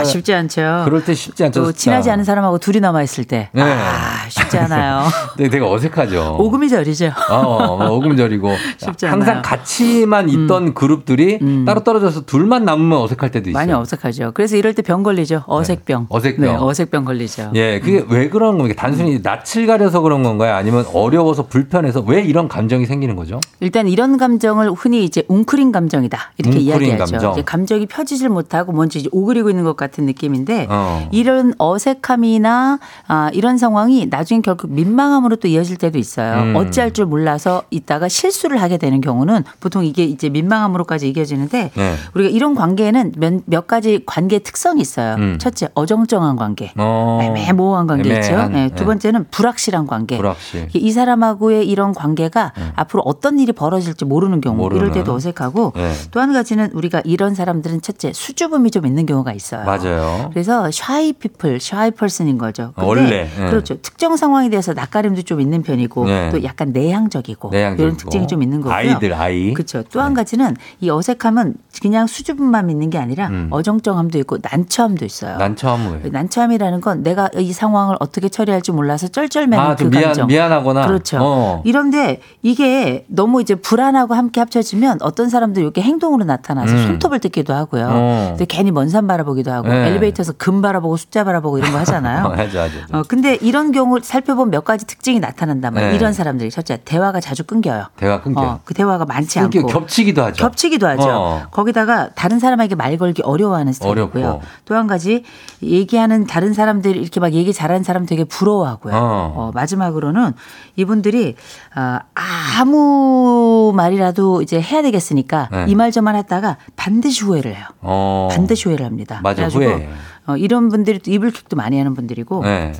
아, 쉽지 않죠. 그럴 때 쉽지 않죠. 또. 친하지 않은 사람하고 둘이 남아 있을 때. 네. 아, 쉽지 않아요. 네, 되게 어색하죠. 오금이 저리죠. 어, 뭐 오금절이고 쉽지 항상 않아요. 같이만 있던 그룹들이 따로 떨어져서 둘만 남으면 어색할 때도 있어요. 많이 어색하죠. 그래서 이럴 때 병 걸리죠. 어색병. 어색병. 네, 어색병 걸리죠. 예, 그게 왜 그런 겁니까? 단순히 낯을 가려서 그런 건가요? 아니면 어려워서 불편해서 왜 이런 감정이 생기는 거죠? 일단 이런 감정을 흔히 이제 웅크린 감정이다 이렇게 웅크린 이야기하죠. 감정. 이제 감정이 펴지질 못하고 뭔지 이제 오그리고 있는 것 같은 느낌인데 어. 이런 어색함이나 아, 이런 상황이 나중에 결국 민망함으로 또 이어질 때도 있어요. 음. 어찌할 줄 몰라서 있다가 실수를 하게 되는 경우는 보통 이게 이제 민망함으로까지 이겨지는데 네. 우리가 이런 관계에는 몇, 몇 가지 관계 특성이 있어요. 음. 첫째 어정쩡한 관계. 어. 애매모호한 관계 있죠. 애매한, 네, 두 네. 번째는 불확실한 관계. 불확실. 이 사람하고의 이런 관계 관계가 앞으로 어떤 일이 벌어질지 모르는 경우 모르는. 이럴 때도 어색하고 네. 또한 가지는 우리가 이런 사람들은 첫째 수줍음이 좀 있는 경우가 있어요. 맞아요. 그래서 shy people, shy person인 거죠. 원래, 예. 그렇죠. 특정 상황에 대해서 낯가림도 좀 있는 편이고 네. 또 약간 내향적이고, 내향적이고. 이런 특징이 좀 있는 거고요. 아이들, 아이. 그렇죠. 또 한 가지는 이 어색함은 그냥 수줍음만 있는 게 아니라 음. 어정쩡함도 있고 난처함도 있어요. 난처함을. 난처함이라는 건 내가 이 상황을 어떻게 처리할지 몰라서 쩔쩔매는 아, 그좀 미안, 감정. 미안하거나. 그렇죠. 어. 이런데 이게 너무 이제 불안하고 함께 합쳐지면 어떤 사람들이 이렇게 행동으로 나타나서 음. 손톱을 뜯기도 하고요. 어. 근데 괜히 먼 산 바라보기도 하고 네. 엘리베이터에서 금 바라보고 숫자 바라보고 이런 거 하잖아요. 하죠, 하죠. 어, 근데 이런 경우 살펴보면 몇 가지 특징이 나타난단 말이에요. 네. 이런 사람들이 첫째 대화가 자주 끊겨요. 대화 끊겨. 어, 그 대화가 많지 끊겨, 않고 겹치기도 하죠. 겹치기도 하죠. 어. 거기다가 다른 사람에게 말 걸기 어려워하는 스타일이고요. 또 한 가지 얘기하는 다른 사람들이 이렇게 막 얘기 잘하는 사람 되게 부러워하고요. 어. 어, 마지막으로는 이분들이 아, 아무 말이라도 이제 해야 되겠으니까 네. 이말 저말 했다가 반드시 후회를 해요. 어. 반드시 후회를 합니다. 맞아, 그래가지고 후회해. 어, 이런 분들이 또 이불킥도 많이 하는 분들이고 네.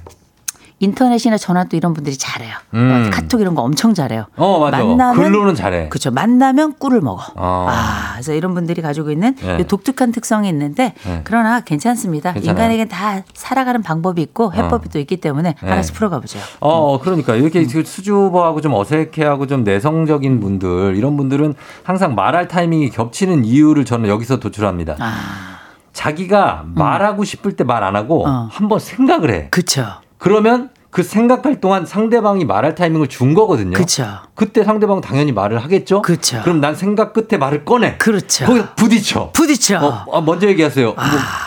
인터넷이나 전화 또 이런 분들이 잘해요. 음. 어, 카톡 이런 거 엄청 잘해요. 어, 맞아. 글로는 잘해. 그렇죠. 만나면 꿀을 먹어. 어. 아, 그래서 이런 분들이 가지고 있는 네. 이 독특한 특성이 있는데 네. 그러나 괜찮습니다. 괜찮아요. 인간에겐 다 살아가는 방법이 있고 해법이 또 있기 때문에 네. 하나씩 풀어가 보죠. 어, 그러니까 이렇게 그 수줍어하고 좀 어색해하고 좀 내성적인 분들 이런 분들은 항상 말할 타이밍이 겹치는 이유를 저는 여기서 도출합니다. 아, 자기가 말하고 싶을 때 말 안 하고 어. 한번 생각을 해. 그쵸. 그러면 그 생각할 동안 상대방이 말할 타이밍을 준 거거든요. 그쵸. 그때 상대방은 당연히 말을 하겠죠. 그쵸. 그럼 난 생각 끝에 말을 꺼내. 그렇죠. 거기서 부딪혀. 부딪혀. 어, 어, 먼저 얘기하세요. 뭐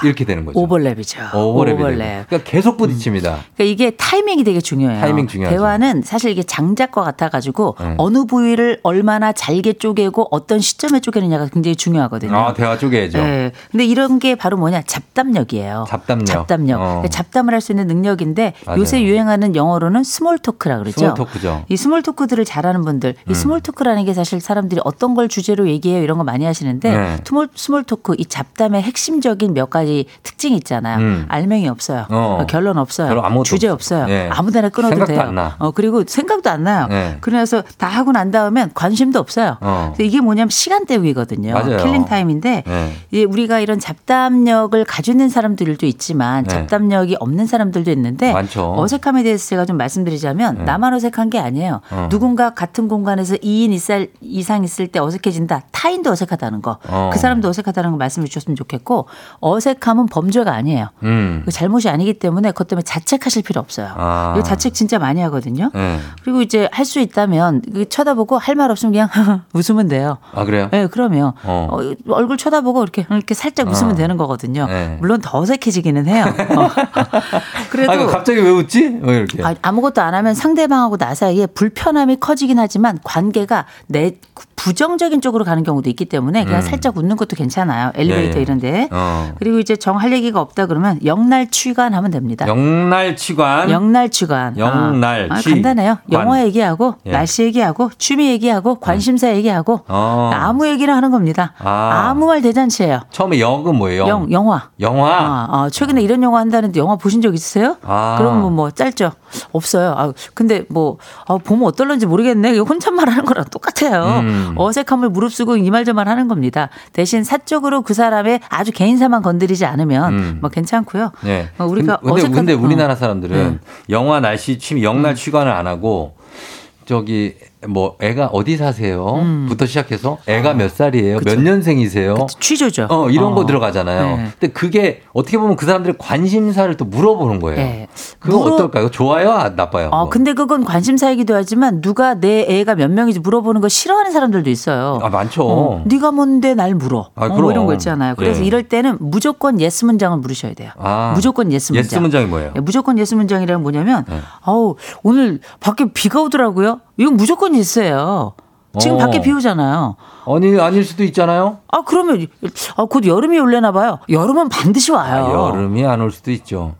이렇게 되는 거죠. 오버랩이죠. 어, 오버랩이. 오버랩. 그러니까 계속 부딪힙니다. 그러니까 이게 타이밍이 되게 중요해요. 타이밍 중요하죠. 대화는 사실 이게 장작과 같아가지고 네. 어느 부위를 얼마나 잘게 쪼개고 어떤 시점에 쪼개느냐가 굉장히 중요하거든요. 아, 대화 쪼개야죠. 네. 근데 이런 게 바로 뭐냐 잡담력이에요. 잡담력. 잡담력. 어. 잡담을 할 수 있는 능력인데 맞아요. 요새 유행하는 영어로는 small talk라 그러죠. small talk죠. 이 small talk들을 잘하는 분들, 이 음. small talk라는 게 사실 사람들이 어떤 걸 주제로 얘기해요 이런 거 많이 하시는데 네. small small talk 이 잡담의 핵심적인 몇 가지 특징이 있잖아요. 음. 알맹이 없어요. 어. 어, 결론 없어요. 주제 없어. 없어요. 예. 아무데나 끊어도 생각도 돼요. 안 나. 어, 그리고 생각도 안 나요. 네. 그래서 다 하고 난 다음엔 관심도 없어요. 어. 이게 뭐냐면 시간 때우기거든요. 맞아요. killing time인데 네. 예, 우리가 이런 잡담력을 가지고 있는 사람들도 있지만 네. 잡담력이 없는 사람들도 있는데 많죠. 어색함에 대해 서 제가 좀 말씀드리자면 네. 나만 어색한 게 아니에요. 어. 누군가 같은 공간에서 2인 이상, 이상 있을 때 어색해진다. 타인도 어색하다는 거. 어. 그 사람도 어색하다는 거 말씀해 주셨으면 좋겠고 어색함은 범죄가 아니에요. 음. 그 잘못이 아니기 때문에 그것 때문에 자책하실 필요 없어요. 아. 이거 자책 진짜 많이 하거든요. 네. 그리고 이제 할 수 있다면 그 쳐다보고 할 말 없으면 그냥 웃으면 돼요. 아, 그래요? 네, 그러면 어. 어, 얼굴 쳐다보고 이렇게 이렇게 살짝 웃으면 어. 되는 거거든요. 네. 물론 더 어색해지기는 해요. 어. 그래도 아, 이거 갑자기 왜 웃지? 왜 이렇게? 아, 아무것도 안 하면 상대방하고 나 사이에 불편함이 커지긴 하지만 관계가 내 부정적인 쪽으로 가는 경우도 있기 때문에 그냥 음. 살짝 웃는 것도 괜찮아요. 엘리베이터 예, 예. 이런데. 어. 그리고 이제 정할 얘기가 없다 그러면 영날 취관 하면 됩니다. 영날치관. 영날 취관. 영날취. 아, 간단해요. 관. 영화 얘기하고 예. 날씨 얘기하고 취미 얘기하고 관심사 얘기하고 어. 아무 얘기나 하는 겁니다. 아. 아무 말 대잔치예요. 처음에 영은 뭐예요? 영, 영화. 영화. 아, 아, 최근에 이런 영화 한다는데 영화 보신 적 있으세요? 아. 그럼 뭐, 뭐 짧 죠. 없어요. 아, 근데 뭐 아, 보면 어떨런지 모르겠네. 혼잣말 하는 거랑 똑같아요. 음. 어색함을 무릅쓰고 이 말 저말 하는 겁니다. 대신 사적으로 그 사람의 아주 개인사만 건드리지 않으면 음. 뭐 괜찮고요. 네. 어, 우리가 근데, 어색한- 근데 우리나라 어. 사람들은 네. 영화, 날씨, 취미, 영날 취관을 안 하고 저기 뭐 애가 어디 사세요? 음. 부터 시작해서 애가 몇 살이에요? 몇 년생이세요? 취조죠. 어, 이런 거 어. 들어가잖아요. 네. 근데 그게 어떻게 보면 그 사람들의 관심사를 또 물어보는 거예요. 네. 그거 물어- 어떨까요? 좋아요? 아, 나빠요? 어, 그거? 근데 그건 관심사이기도 하지만 누가 내 애가 몇 명인지 물어보는 거 싫어하는 사람들도 있어요. 아, 많죠. 어, 네가 뭔데 날 물어. 아, 어, 뭐 그럼. 이런 거 있잖아요. 그래서 예. 이럴 때는 무조건 yes 문장을 물으셔야 돼요. 아, 무조건 yes 문장. yes 문장이 뭐예요? 예, 무조건 yes 문장이란 뭐냐면 네. 아우 오늘 밖에 비가 오더라고요. 이건 무조건 yes예요. 지금 어. 밖에 비 오잖아요. 아니, 아닐 수도 있잖아요. 아 그러면 아, 곧 여름이 올려나 봐요. 여름은 반드시 와요. 아, 여름이 안 올 수도 있죠.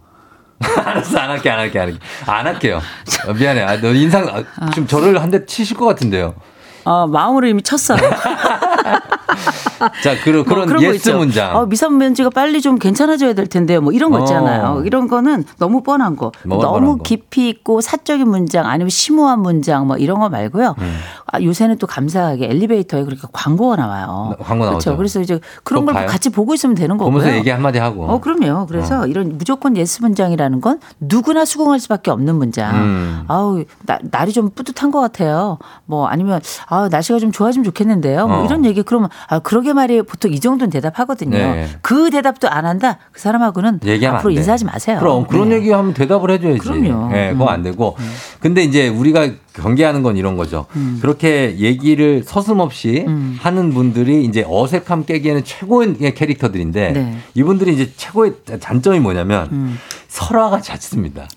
알았어, 안 할게, 안 할게, 안 할게. 안 할게요. 어, 미안해. 아, 너 인상, 아, 지금 저를 한 대 치실 것 같은데요. 어, 마음으로 이미 쳤어요. 자, 그런, 뭐 그런 거 yes. 문장. 어, 미세먼지가 빨리 좀 괜찮아져야 될 텐데요. 뭐 이런 거 어. 있잖아요. 이런 거는 너무 뻔한 거. 뻔한 너무 거? 깊이 있고 사적인 문장 아니면 심오한 문장 뭐 이런 거 말고요. 음. 아, 요새는 또 감사하게 엘리베이터에 그렇게 광고가 나와요. 광고 나오죠. 그렇죠. 그래서 이제 그런 걸 봐요? 같이 보고 있으면 되는 거고요. 보면서 얘기 한마디 하고. 어, 그럼요. 그래서 이런 무조건 yes 문장이라는 건 누구나 수긍할 수밖에 없는 문장. 음. 아우, 나, 날이 좀 뿌듯한 것 같아요. 뭐 아니면 아, 날씨가 좀 좋아지면 좋겠는데요. 뭐 어. 이런 얘기 그러면 아, 그러게 말이에요. 보통 이 정도는 대답하거든요. 네. 그 대답도 안 한다. 그 사람하고는 앞으로. 인사하지 마세요. 그럼 그런 네. 얘기하면 대답을 해줘야지. 그럼요. 예, 그거 음. 안 되고. 근데 이제 우리가 경계하는 건 이런 거죠. 음. 그렇게 얘기를 서슴없이 하는 분들이 이제 어색함 깨기에는 최고의 캐릭터들인데 네. 이분들이 이제 최고의 잔점이 뭐냐면 음. 설화가 잦습니다.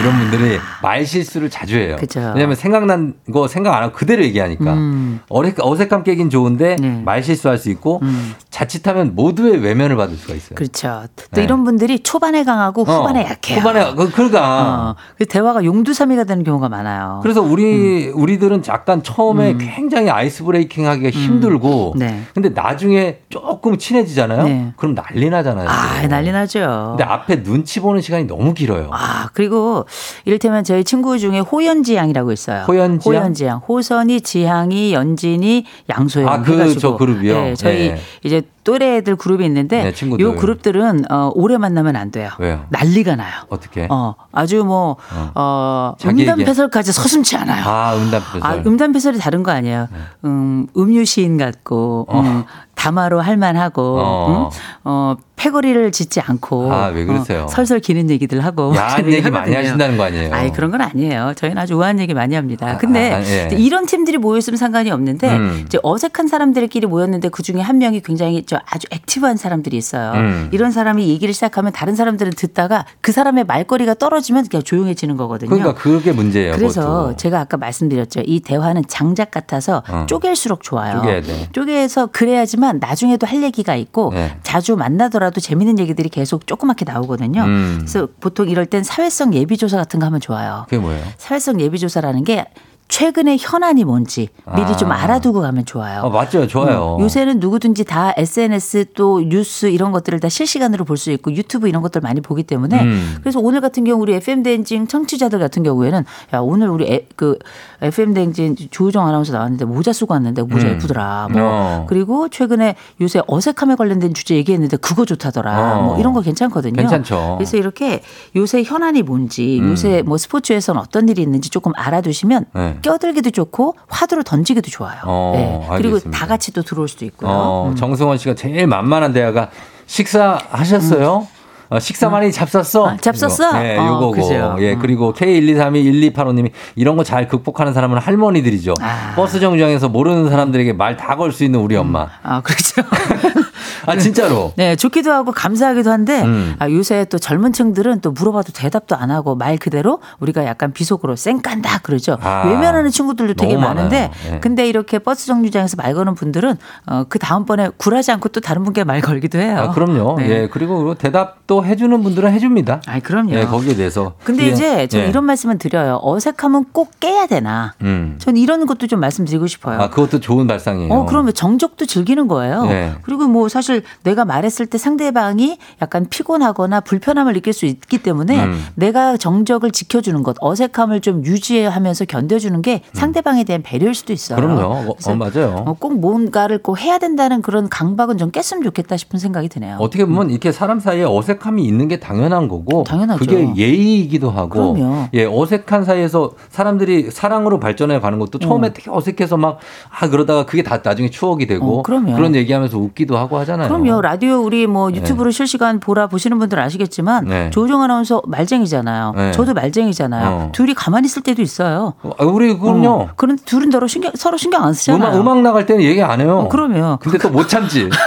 이런 분들이 말 실수를 자주 해요. 아. 그죠. 왜냐하면 생각난 거 생각 안 하고 그대로 얘기하니까 음. 어색, 어색함 깨긴 좋은데 네. 말 실수할 수 있고 음. 자칫하면 모두의 외면을 받을 수가 있어요. 그렇죠. 또 네. 이런 분들이 초반에 강하고 후반에 어, 약해요. 후반에 그, 그러니까. 어, 그래서 대화가 용두사미가 되는 경우가 많아요. 그래서 우리 우리들은 약간 처음에 굉장히 아이스 브레이킹 하기가 힘들고 네. 근데 나중에 조금 친해지잖아요. 네. 그럼 난리 나잖아요. 아, 또. 난리 나죠. 근데 앞에 눈치 보는 시간 이 너무 길어요. 아, 그리고 이를테면 저희 친구 중에 호연지 양이라고 있어요. 호연지 양? 호연지 양. 호선이, 지향이, 연진이, 양소영. 아, 그, 해가지고. 저 그룹이요? 네, 저희 네. 이제 또래 애들 그룹이 있는데 네, 친구들. 요 그룹들은 어, 오래 만나면 안 돼요. 왜요? 난리가 나요. 어떻게? 어, 아주 뭐, 어, 얘기- 음담패설까지 서슴지 않아요. 아, 음담패설. 아, 음담패설이 다른 거 아니에요. 음, 음유시인 같고, 음, 담화로 할 만하고, 어. 음, 어, 패거리를 짓지 않고, 아, 왜 그러세요? 어, 설설 기는 얘기들 하고, 야한 얘기 많이. 하신다는 거 아니에요? 아이 그런 건 아니에요. 저희는 아주 우아한 얘기 많이 합니다. 근데 아, 예. 이제 이런 팀들이 모였으면 상관이 없는데 음. 이제 어색한 사람들끼리 모였는데 그 중에 한 명이 굉장히 저 아주 active한 사람들이 있어요. 음. 이런 사람이 얘기를 시작하면 다른 사람들은 듣다가 그 사람의 말거리가 떨어지면 그냥 조용해지는 거거든요. 그러니까 그게 문제예요. 그래서 그것도. 제가 아까 말씀드렸죠. 이 대화는 장작 같아서 어. 쪼갤수록 좋아요. 쪼개야 돼. 쪼개서 그래야지만 나중에도 할 얘기가 있고 네. 자주 만나더라도 재밌는 얘기들이 계속 조그맣게 나오거든요. 음. 그래서 보통 이럴 땐 사회성 예비조사 같은 거 하면 좋아요. 그게 뭐예요? 사회성 예비조사라는 게 최근의 현안이 뭔지 미리 아. 좀 알아두고 가면 좋아요. 어, 맞죠. 좋아요. 음, 요새는 누구든지 다 SNS 또 뉴스 이런 것들을 다 실시간으로 볼 수 있고 유튜브 이런 것들 많이 보기 때문에 음. 그래서 오늘 같은 경우 우리 FM 대행진 청취자들 같은 경우에는 야 오늘 우리 에, 그 FM 대행진 조우정 아나운서 나왔는데 모자 쓰고 왔는데 모자 음. 예쁘더라. 뭐 어. 그리고 최근에 요새 어색함에 관련된 주제 얘기했는데 그거 좋다더라. 어. 뭐 이런 거 괜찮거든요. 괜찮죠. 그래서 이렇게 요새 현안이 뭔지 음. 요새 뭐 스포츠에서는 어떤 일이 있는지 조금 알아두시면 네. 껴들기도 좋고 화두를 던지기도 좋아요. 어, 네. 그리고 알겠습니다. 다 같이 또 들어올 수도 있고요. 어, 음. 정승원 씨가 제일 만만한 대화가 식사하셨어요? 어, 식사 많이 잡쌌어? 음. 아, 잡쌌어? 네, 어, 요거고. 그죠. 예, 음. 그리고 K1231285님이 이런 거 잘 극복하는 사람은 할머니들이죠. 아. 버스 정류장에서 모르는 사람들에게 말 다 걸 수 있는 우리 엄마. 아, 그렇죠. 아, 진짜로. 네, 좋기도 하고 감사하기도 한데 음. 아, 요새 또 젊은 층들은 또 물어봐도 대답도 안 하고 말 그대로 우리가 약간 비속어로 쌩깐다 그러죠. 아, 외면하는 친구들도 되게 많은데. 네. 근데 이렇게 버스 정류장에서 말 거는 분들은 어, 그 다음번에 굴하지 않고 또 다른 분께 말 걸기도 해요. 아, 그럼요. 네. 예, 그리고 대답도 해주는 분들은 해줍니다. 아이, 그럼요. 예, 거기에 대해서. 근데 그게- 이제 저 예. 이런 말씀은 드려요. 어색하면 꼭 깨야 되나? 음. 전 이런 것도 좀 말씀드리고 싶어요. 아, 그것도 좋은 발상이에요. 어, 그러면 정적도 즐기는 거예요. 네. 그리고 뭐 사실 내가 말했을 때 상대방이 약간 피곤하거나 불편함을 느낄 수 있기 때문에 음. 내가 정적을 지켜주는 것, 어색함을 좀 유지하면서 견뎌주는 게 상대방에 대한 배려일 수도 있어요. 음. 그럼요. 어, 어, 맞아요. 어, 꼭 뭔가를 꼭 해야 된다는 그런 강박은 좀 깼으면 좋겠다 싶은 생각이 드네요. 어떻게 보면 이렇게 사람 사이에 어색함이 있는 게 당연한 거고 당연하죠. 그게 예의이기도 하고 그럼요. 예 어색한 사이에서 사람들이 사랑으로 발전해 가는 것도 처음에 어. 되게 어색해서 막 아 그러다가 그게 다 나중에 추억이 되고 어. 그런 얘기하면서 웃기도 하고 하잖아요. 그럼요. 라디오 우리 뭐 유튜브로 실시간 보라 보시는 분들 아시겠지만 네. 조종 아나운서 말쟁이잖아요. 네. 저도 말쟁이잖아요. 어. 둘이 가만히 있을 때도 있어요. 아, 우리 그럼요. 어, 그런데 둘은 서로 신경 서로 신경 안 쓰잖아요. 음악 음악 나갈 때는 얘기 안 해요. 어, 그럼요. 근데 또 못 참지.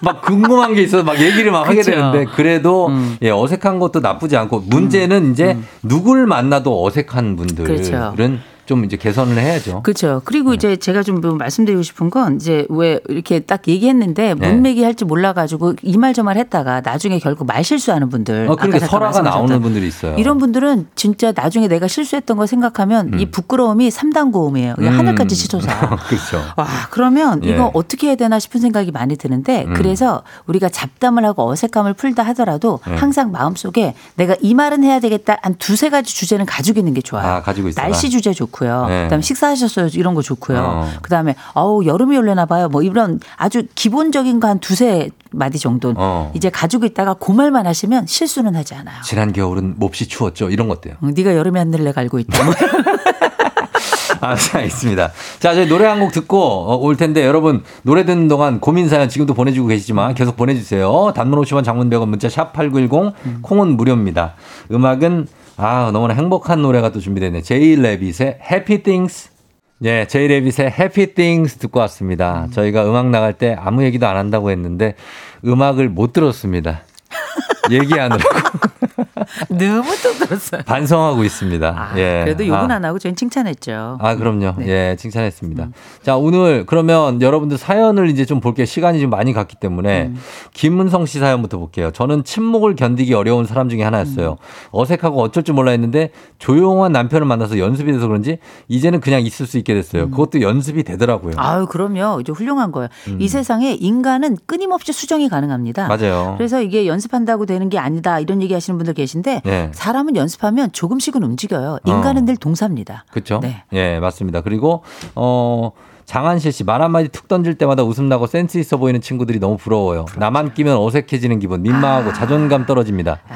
막 궁금한 게 있어서 막 얘기를 막 하게 그쵸. 되는데 그래도 음. 예, 어색한 것도 나쁘지 않고 문제는 이제 누굴 만나도 어색한 분들은 그렇죠. 좀 이제 개선을 해야죠. 그렇죠. 그리고 네. 이제 제가 좀뭐 말씀드리고 싶은 건 이제 왜 이렇게 딱 얘기했는데 네. 문맥이 할지 몰라가지고 이 말 저 말 했다가 나중에 결국 말 실수하는 분들. 어, 잠깐 설화가 나오는 분들이 있어요. 이런 분들은 진짜 나중에 내가 실수했던 거 생각하면 이 부끄러움이 삼단고음이에요. 이게 음. 하늘까지 치솟아. 그렇죠. 와, 그러면 예. 이거 어떻게 해야 되나 싶은 생각이 많이 드는데 음. 그래서 우리가 잡담을 하고 어색함을 풀다 하더라도 예. 항상 마음속에 내가 이 말은 해야 되겠다 한 두세 가지 주제는 가지고 있는 게 좋아요. 아, 가지고 있어라. 날씨 주제 좋고 요. 네. 그다음에 식사하셨어요 이런 거 좋고요. 어. 그다음에 어우 여름이 올려나 봐요. 뭐 이런 아주 기본적인 거 한 두세 마디 정도는 어. 이제 가지고 있다가 그 말만 하시면 실수는 하지 않아요. 지난 겨울은 몹시 추웠죠. 이런 것도요. 어, 네가 여름의 하늘을 알고 있다. 뭐 아, 자, 있습니다. 자, 저희 노래 한 곡 듣고 어, 올 텐데 여러분 노래 듣는 동안 고민 사연 지금도 보내주고 계시지만 계속 보내주세요. 단문 50원 장문 100원 문자 샵 8910 콩은 무료입니다. 음악은 아, 너무나 행복한 노래가 또 준비되네. 제이 레빗의 Happy Things. 예, 제이 레빗의 Happy Things 듣고 왔습니다. 저희가 음악 나갈 때 아무 얘기도 안 한다고 했는데 음악을 못 들었습니다. 얘기하느라고 너무 또 들었어요. 반성하고 있습니다. 아, 예. 그래도 욕은 아. 안 하고 저는 칭찬했죠. 아, 그럼요. 네. 예, 칭찬했습니다. 자, 오늘 그러면 여러분들 사연을 이제 좀 볼게요. 시간이 좀 많이 갔기 때문에 음. 김문성 씨 사연부터 볼게요. 저는 침묵을 견디기 어려운 사람 중에 하나였어요. 음. 어색하고 어쩔 줄 몰라 했는데 조용한 남편을 만나서 연습이 돼서 그런지 이제는 그냥 있을 수 있게 됐어요. 그것도 연습이 되더라고요. 음. 아유, 그럼요. 이제 훌륭한 거예요. 음. 이 세상에 인간은 끊임없이 수정이 가능합니다. 맞아요. 그래서 이게 연습한다고 되는 게 아니다 이런 얘기 하시는 분들 계신데 예. 사람은 연습하면 조금씩은 움직여요. 인간은 어. 늘 동사입니다. 그렇죠? 네. 예, 맞습니다. 그리고 어 장한실 씨 말 한마디 툭 던질 때마다 웃음 나고 센스 있어 보이는 친구들이 너무 부러워요. 그렇죠. 나만 끼면 어색해지는 기분, 민망하고 아. 자존감 떨어집니다. 아,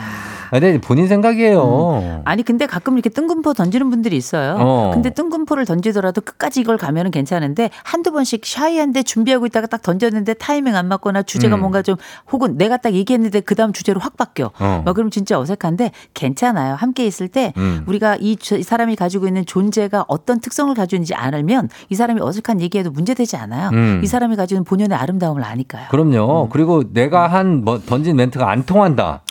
근데 본인 생각이에요. 아니 근데 가끔 이렇게 뜬금포 던지는 분들이 있어요. 어. 근데 뜬금포를 던지더라도 끝까지 이걸 가면은 괜찮은데 한두 번씩 샤이한데 준비하고 있다가 딱 던졌는데 타이밍 안 맞거나 주제가 음. 뭔가 좀 혹은 내가 딱 얘기했는데 그 다음 주제로 확 바뀌어. 어. 막 그럼 진짜 어색한데 괜찮아요. 함께 있을 때 음. 우리가 이 사람이 가지고 있는 존재가 어떤 특성을 가지고 있는지 알면 이 사람이 어색한 얘기해도 문제되지 않아요. 음. 이 사람이 가지고 있는 본연의 아름다움을 아니까요. 그럼요. 그리고 내가 한 뭐 던진 멘트가 안 통한다.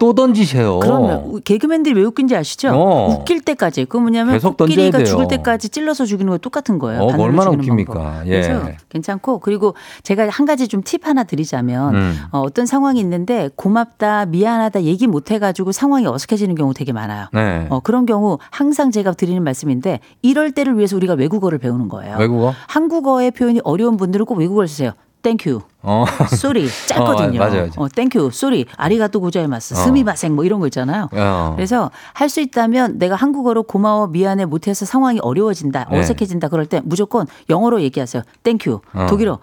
음. 또 던지세요. 그러면 개그맨들이 왜 웃긴지 아시죠? 어. 웃길 때까지. 그 뭐냐면 계속 코끼리가. 죽을 때까지 찔러서 죽이는 거 똑같은 거예요. 어, 얼마나 웃깁니까? 예. 그래서 괜찮고 그리고 제가 한 가지 좀 팁 하나 드리자면 음. 어, 어떤 상황이 있는데 고맙다, 미안하다 얘기 못 해가지고 상황이 어색해지는 경우 되게 많아요. 네. 어, 그런 경우 항상 제가 드리는 말씀인데 이럴 때를 위해서 우리가 외국어를 배우는 거예요. 외국어? 한국어의 표현이 어려운 분들은 꼭 외국어를 쓰세요. Thank you. 어. Sorry 짧거든요. 어, 맞아요, 맞아요. thank you, sorry, ありがとうございます, 어. すみません 뭐 이런 거 있잖아요. 어. 그래서 할 수 있다면 내가 한국어로 고마워, 미안해 못해서 상황이 어려워진다, 네. 어색해진다 그럴 때 무조건 영어로 얘기하세요. thank you, 어. 독일어,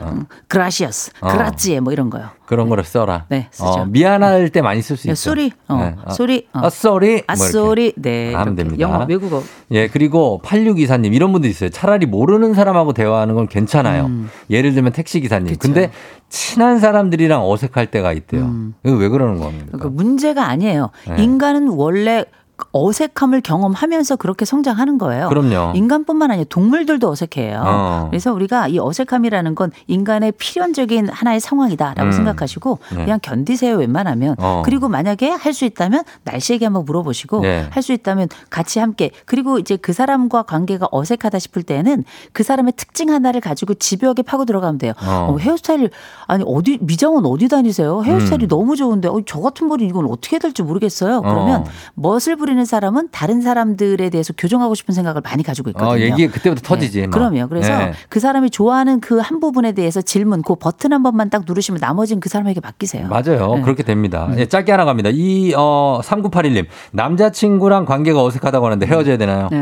음, gracias, 어. grazie 뭐 이런 거요. 그런 거를 써라. 네, 쓰죠. 어, 미안할 때 많이 쓸수 네, 있어. sorry, 어, sorry, 어. 아, sorry. 아, 뭐 이렇게. sorry, 네. 하면 이렇게. 됩니다. 영어, 외국어. 예, 그리고 8624님 이런 분도 있어요. 차라리 모르는 사람하고 대화하는 건 괜찮아요. 음. 예를 들면 택시 기사님. 근데 친한 사람들이랑 어색할 때가 있대요. 이거 왜 그러는 겁니까? 그 문제가 아니에요. 네. 인간은 원래 어색함을 경험하면서 그렇게 성장하는 거예요. 그럼요. 인간뿐만 아니라 동물들도 어색해요. 어. 그래서 우리가 이 어색함이라는 건 인간의 필연적인 하나의 상황이다라고 음. 생각하시고 네. 그냥 견디세요 웬만하면. 어. 그리고 만약에 할 수 있다면 날씨 얘기 한번 물어보시고 네. 할수 있다면 같이 함께 그리고 이제 그 사람과 관계가 어색하다 싶을 때는 그 사람의 특징 하나를 가지고 집요하게 파고 들어가면 돼요. 어. 어, 헤어스타일 아니 어디 미장원 어디 다니세요? 헤어스타일이 음. 너무 좋은데 어, 저 같은 머리 이건 어떻게 해야 될지 모르겠어요. 그러면 어. 멋을 부리 는 사람은 다른 사람들에 대해서 교정하고 싶은 생각을 많이 가지고 있거든요. 어, 얘기 그때부터 터지지. 네, 막. 그럼요. 그래서 네. 그 사람이 좋아하는 그 한 부분에 대해서 질문, 그 버튼 한 번만 딱 누르시면 나머지는 그 사람에게 맡기세요. 맞아요. 네. 그렇게 됩니다. 예, 짧게 하나 갑니다. 이, 어, 3981님. 남자친구랑 관계가 어색하다고 하는데 헤어져야 되나요? 네,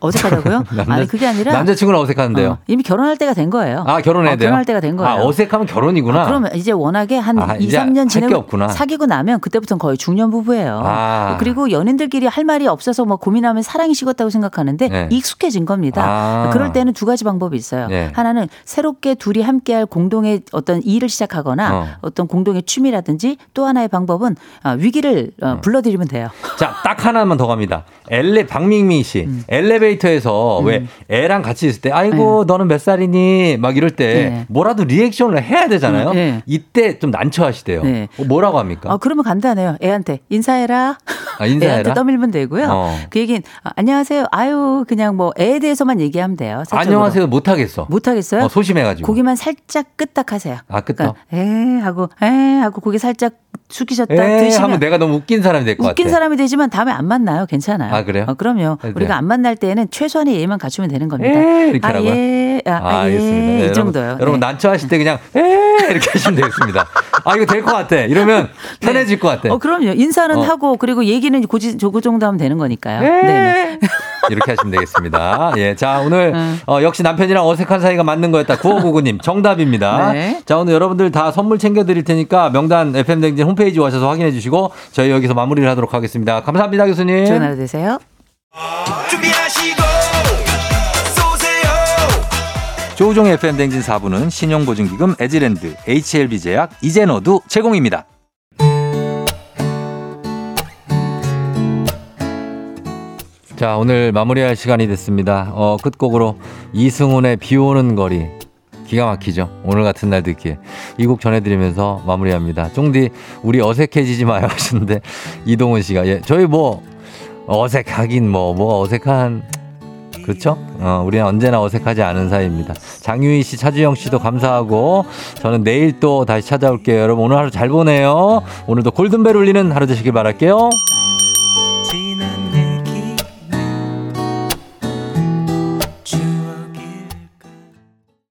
어색하다고요? 남자- 아니 그게 아니라 남자친구랑 어색한데요. 어, 이미 결혼할 때가 된 거예요. 아, 결혼해야 어, 돼요? 결혼할 때가 된 거예요. 아, 어색하면 결혼이구나. 아, 그러면 이제 워낙에 한 아, 2, 이제 3년 할게 지내고. 사귀고 나면 그때부터는 거의 중년 부부예요. 아. 그리고 연인들끼리 할 말이 없어서 뭐 고민하면 사랑이 식었다고 생각하는데 네. 익숙해진 겁니다. 아. 그럴 때는 두 가지 방법이 있어요. 네. 하나는 새롭게 둘이 함께할 공동의 어떤 일을 시작하거나 어. 어. 떤 공동의 취미라든지 또 하나의 방법은 어, 위기를 어, 불러들이면 돼요. 자, 딱 하나만 더 갑니다. 엘레, 박민미 씨. 음. 엘 리베이터에서 왜 애랑 같이 있을 때, 아이고, 너는 몇 살이니? 막 이럴 때 네. 뭐라도 리액션을 해야 되잖아요. 네. 이때 좀 난처하시대요. 네. 어, 뭐라고 합니까? 어, 그러면 간단해요. 애한테 인사해라. 아, 인사해라? 애한테 떠밀면 되고요. 어. 그 얘기는 아, 안녕하세요. 아유 그냥 뭐 애에 대해서만 얘기하면 돼요. 사적으로. 안녕하세요 못 하겠어. 못 하겠어요? 어, 소심해가지고. 고기만 살짝 끄딱 하세요. 아, 끄떡? 그러니까 에 하고 에 하고 고기 살짝 숙이셨다 에 드시면 하면 내가 너무 웃긴 사람이 될 것 같아. 웃긴 사람이 되지만 다음에 안 만나요. 괜찮아요. 아, 그래요? 어, 그럼요. 네. 우리가 안 만날 때에는 최소한의 예의만 갖추면 되는 겁니다. 에 이렇게 아, 하라고요? 예. 아, 아, 아, 알겠습니다. 예. 네, 이 여러분, 정도요. 여러분 네. 난처하실 때 그냥 에 이렇게 하시면 되겠습니다. 아 이거 될 것 같아. 이러면 편해질 것 같아. 어, 그럼요. 인사는 어. 하고 그리고 얘기는 고지 그 정도 하면 되는 거니까요. 에 네. 이렇게 하시면 되겠습니다. 예, 자 오늘 음. 어, 역시 남편이랑 어색한 사이가 맞는 거였다. 9599님 정답입니다. 네. 자 오늘 여러분들 다 선물 챙겨 드릴 테니까 명단 FM 댕진 홈 페이지 오셔서 확인해 주시고 저희 여기서 마무리를 하도록 하겠습니다. 감사합니다 교수님. 좋은 하루 되세요. 준비하시고 쏘세요 조우종의 FM 댕진 4부는 신용보증기금 에지랜드, HLB제약, 이젠어두 제공입니다. 자, 오늘 마무리할 시간이 됐습니다. 어, 끝곡으로 이승훈의 비 오는 거리. 기가 막히죠. 오늘 같은 날 듣기에. 이 곡 전해드리면서 마무리합니다. 쫑디, 우리 어색해지지 마요 하시는데, 이동훈 씨가. 예, 저희 뭐, 어색하긴 뭐, 뭐 어색한, 그렇죠? 어, 우리는 언제나 어색하지 않은 사이입니다. 장유희 씨, 차주영 씨도 감사하고, 저는 내일 또 다시 찾아올게요. 여러분, 오늘 하루 잘 보내요. 오늘도 골든벨 울리는 하루 되시길 바랄게요.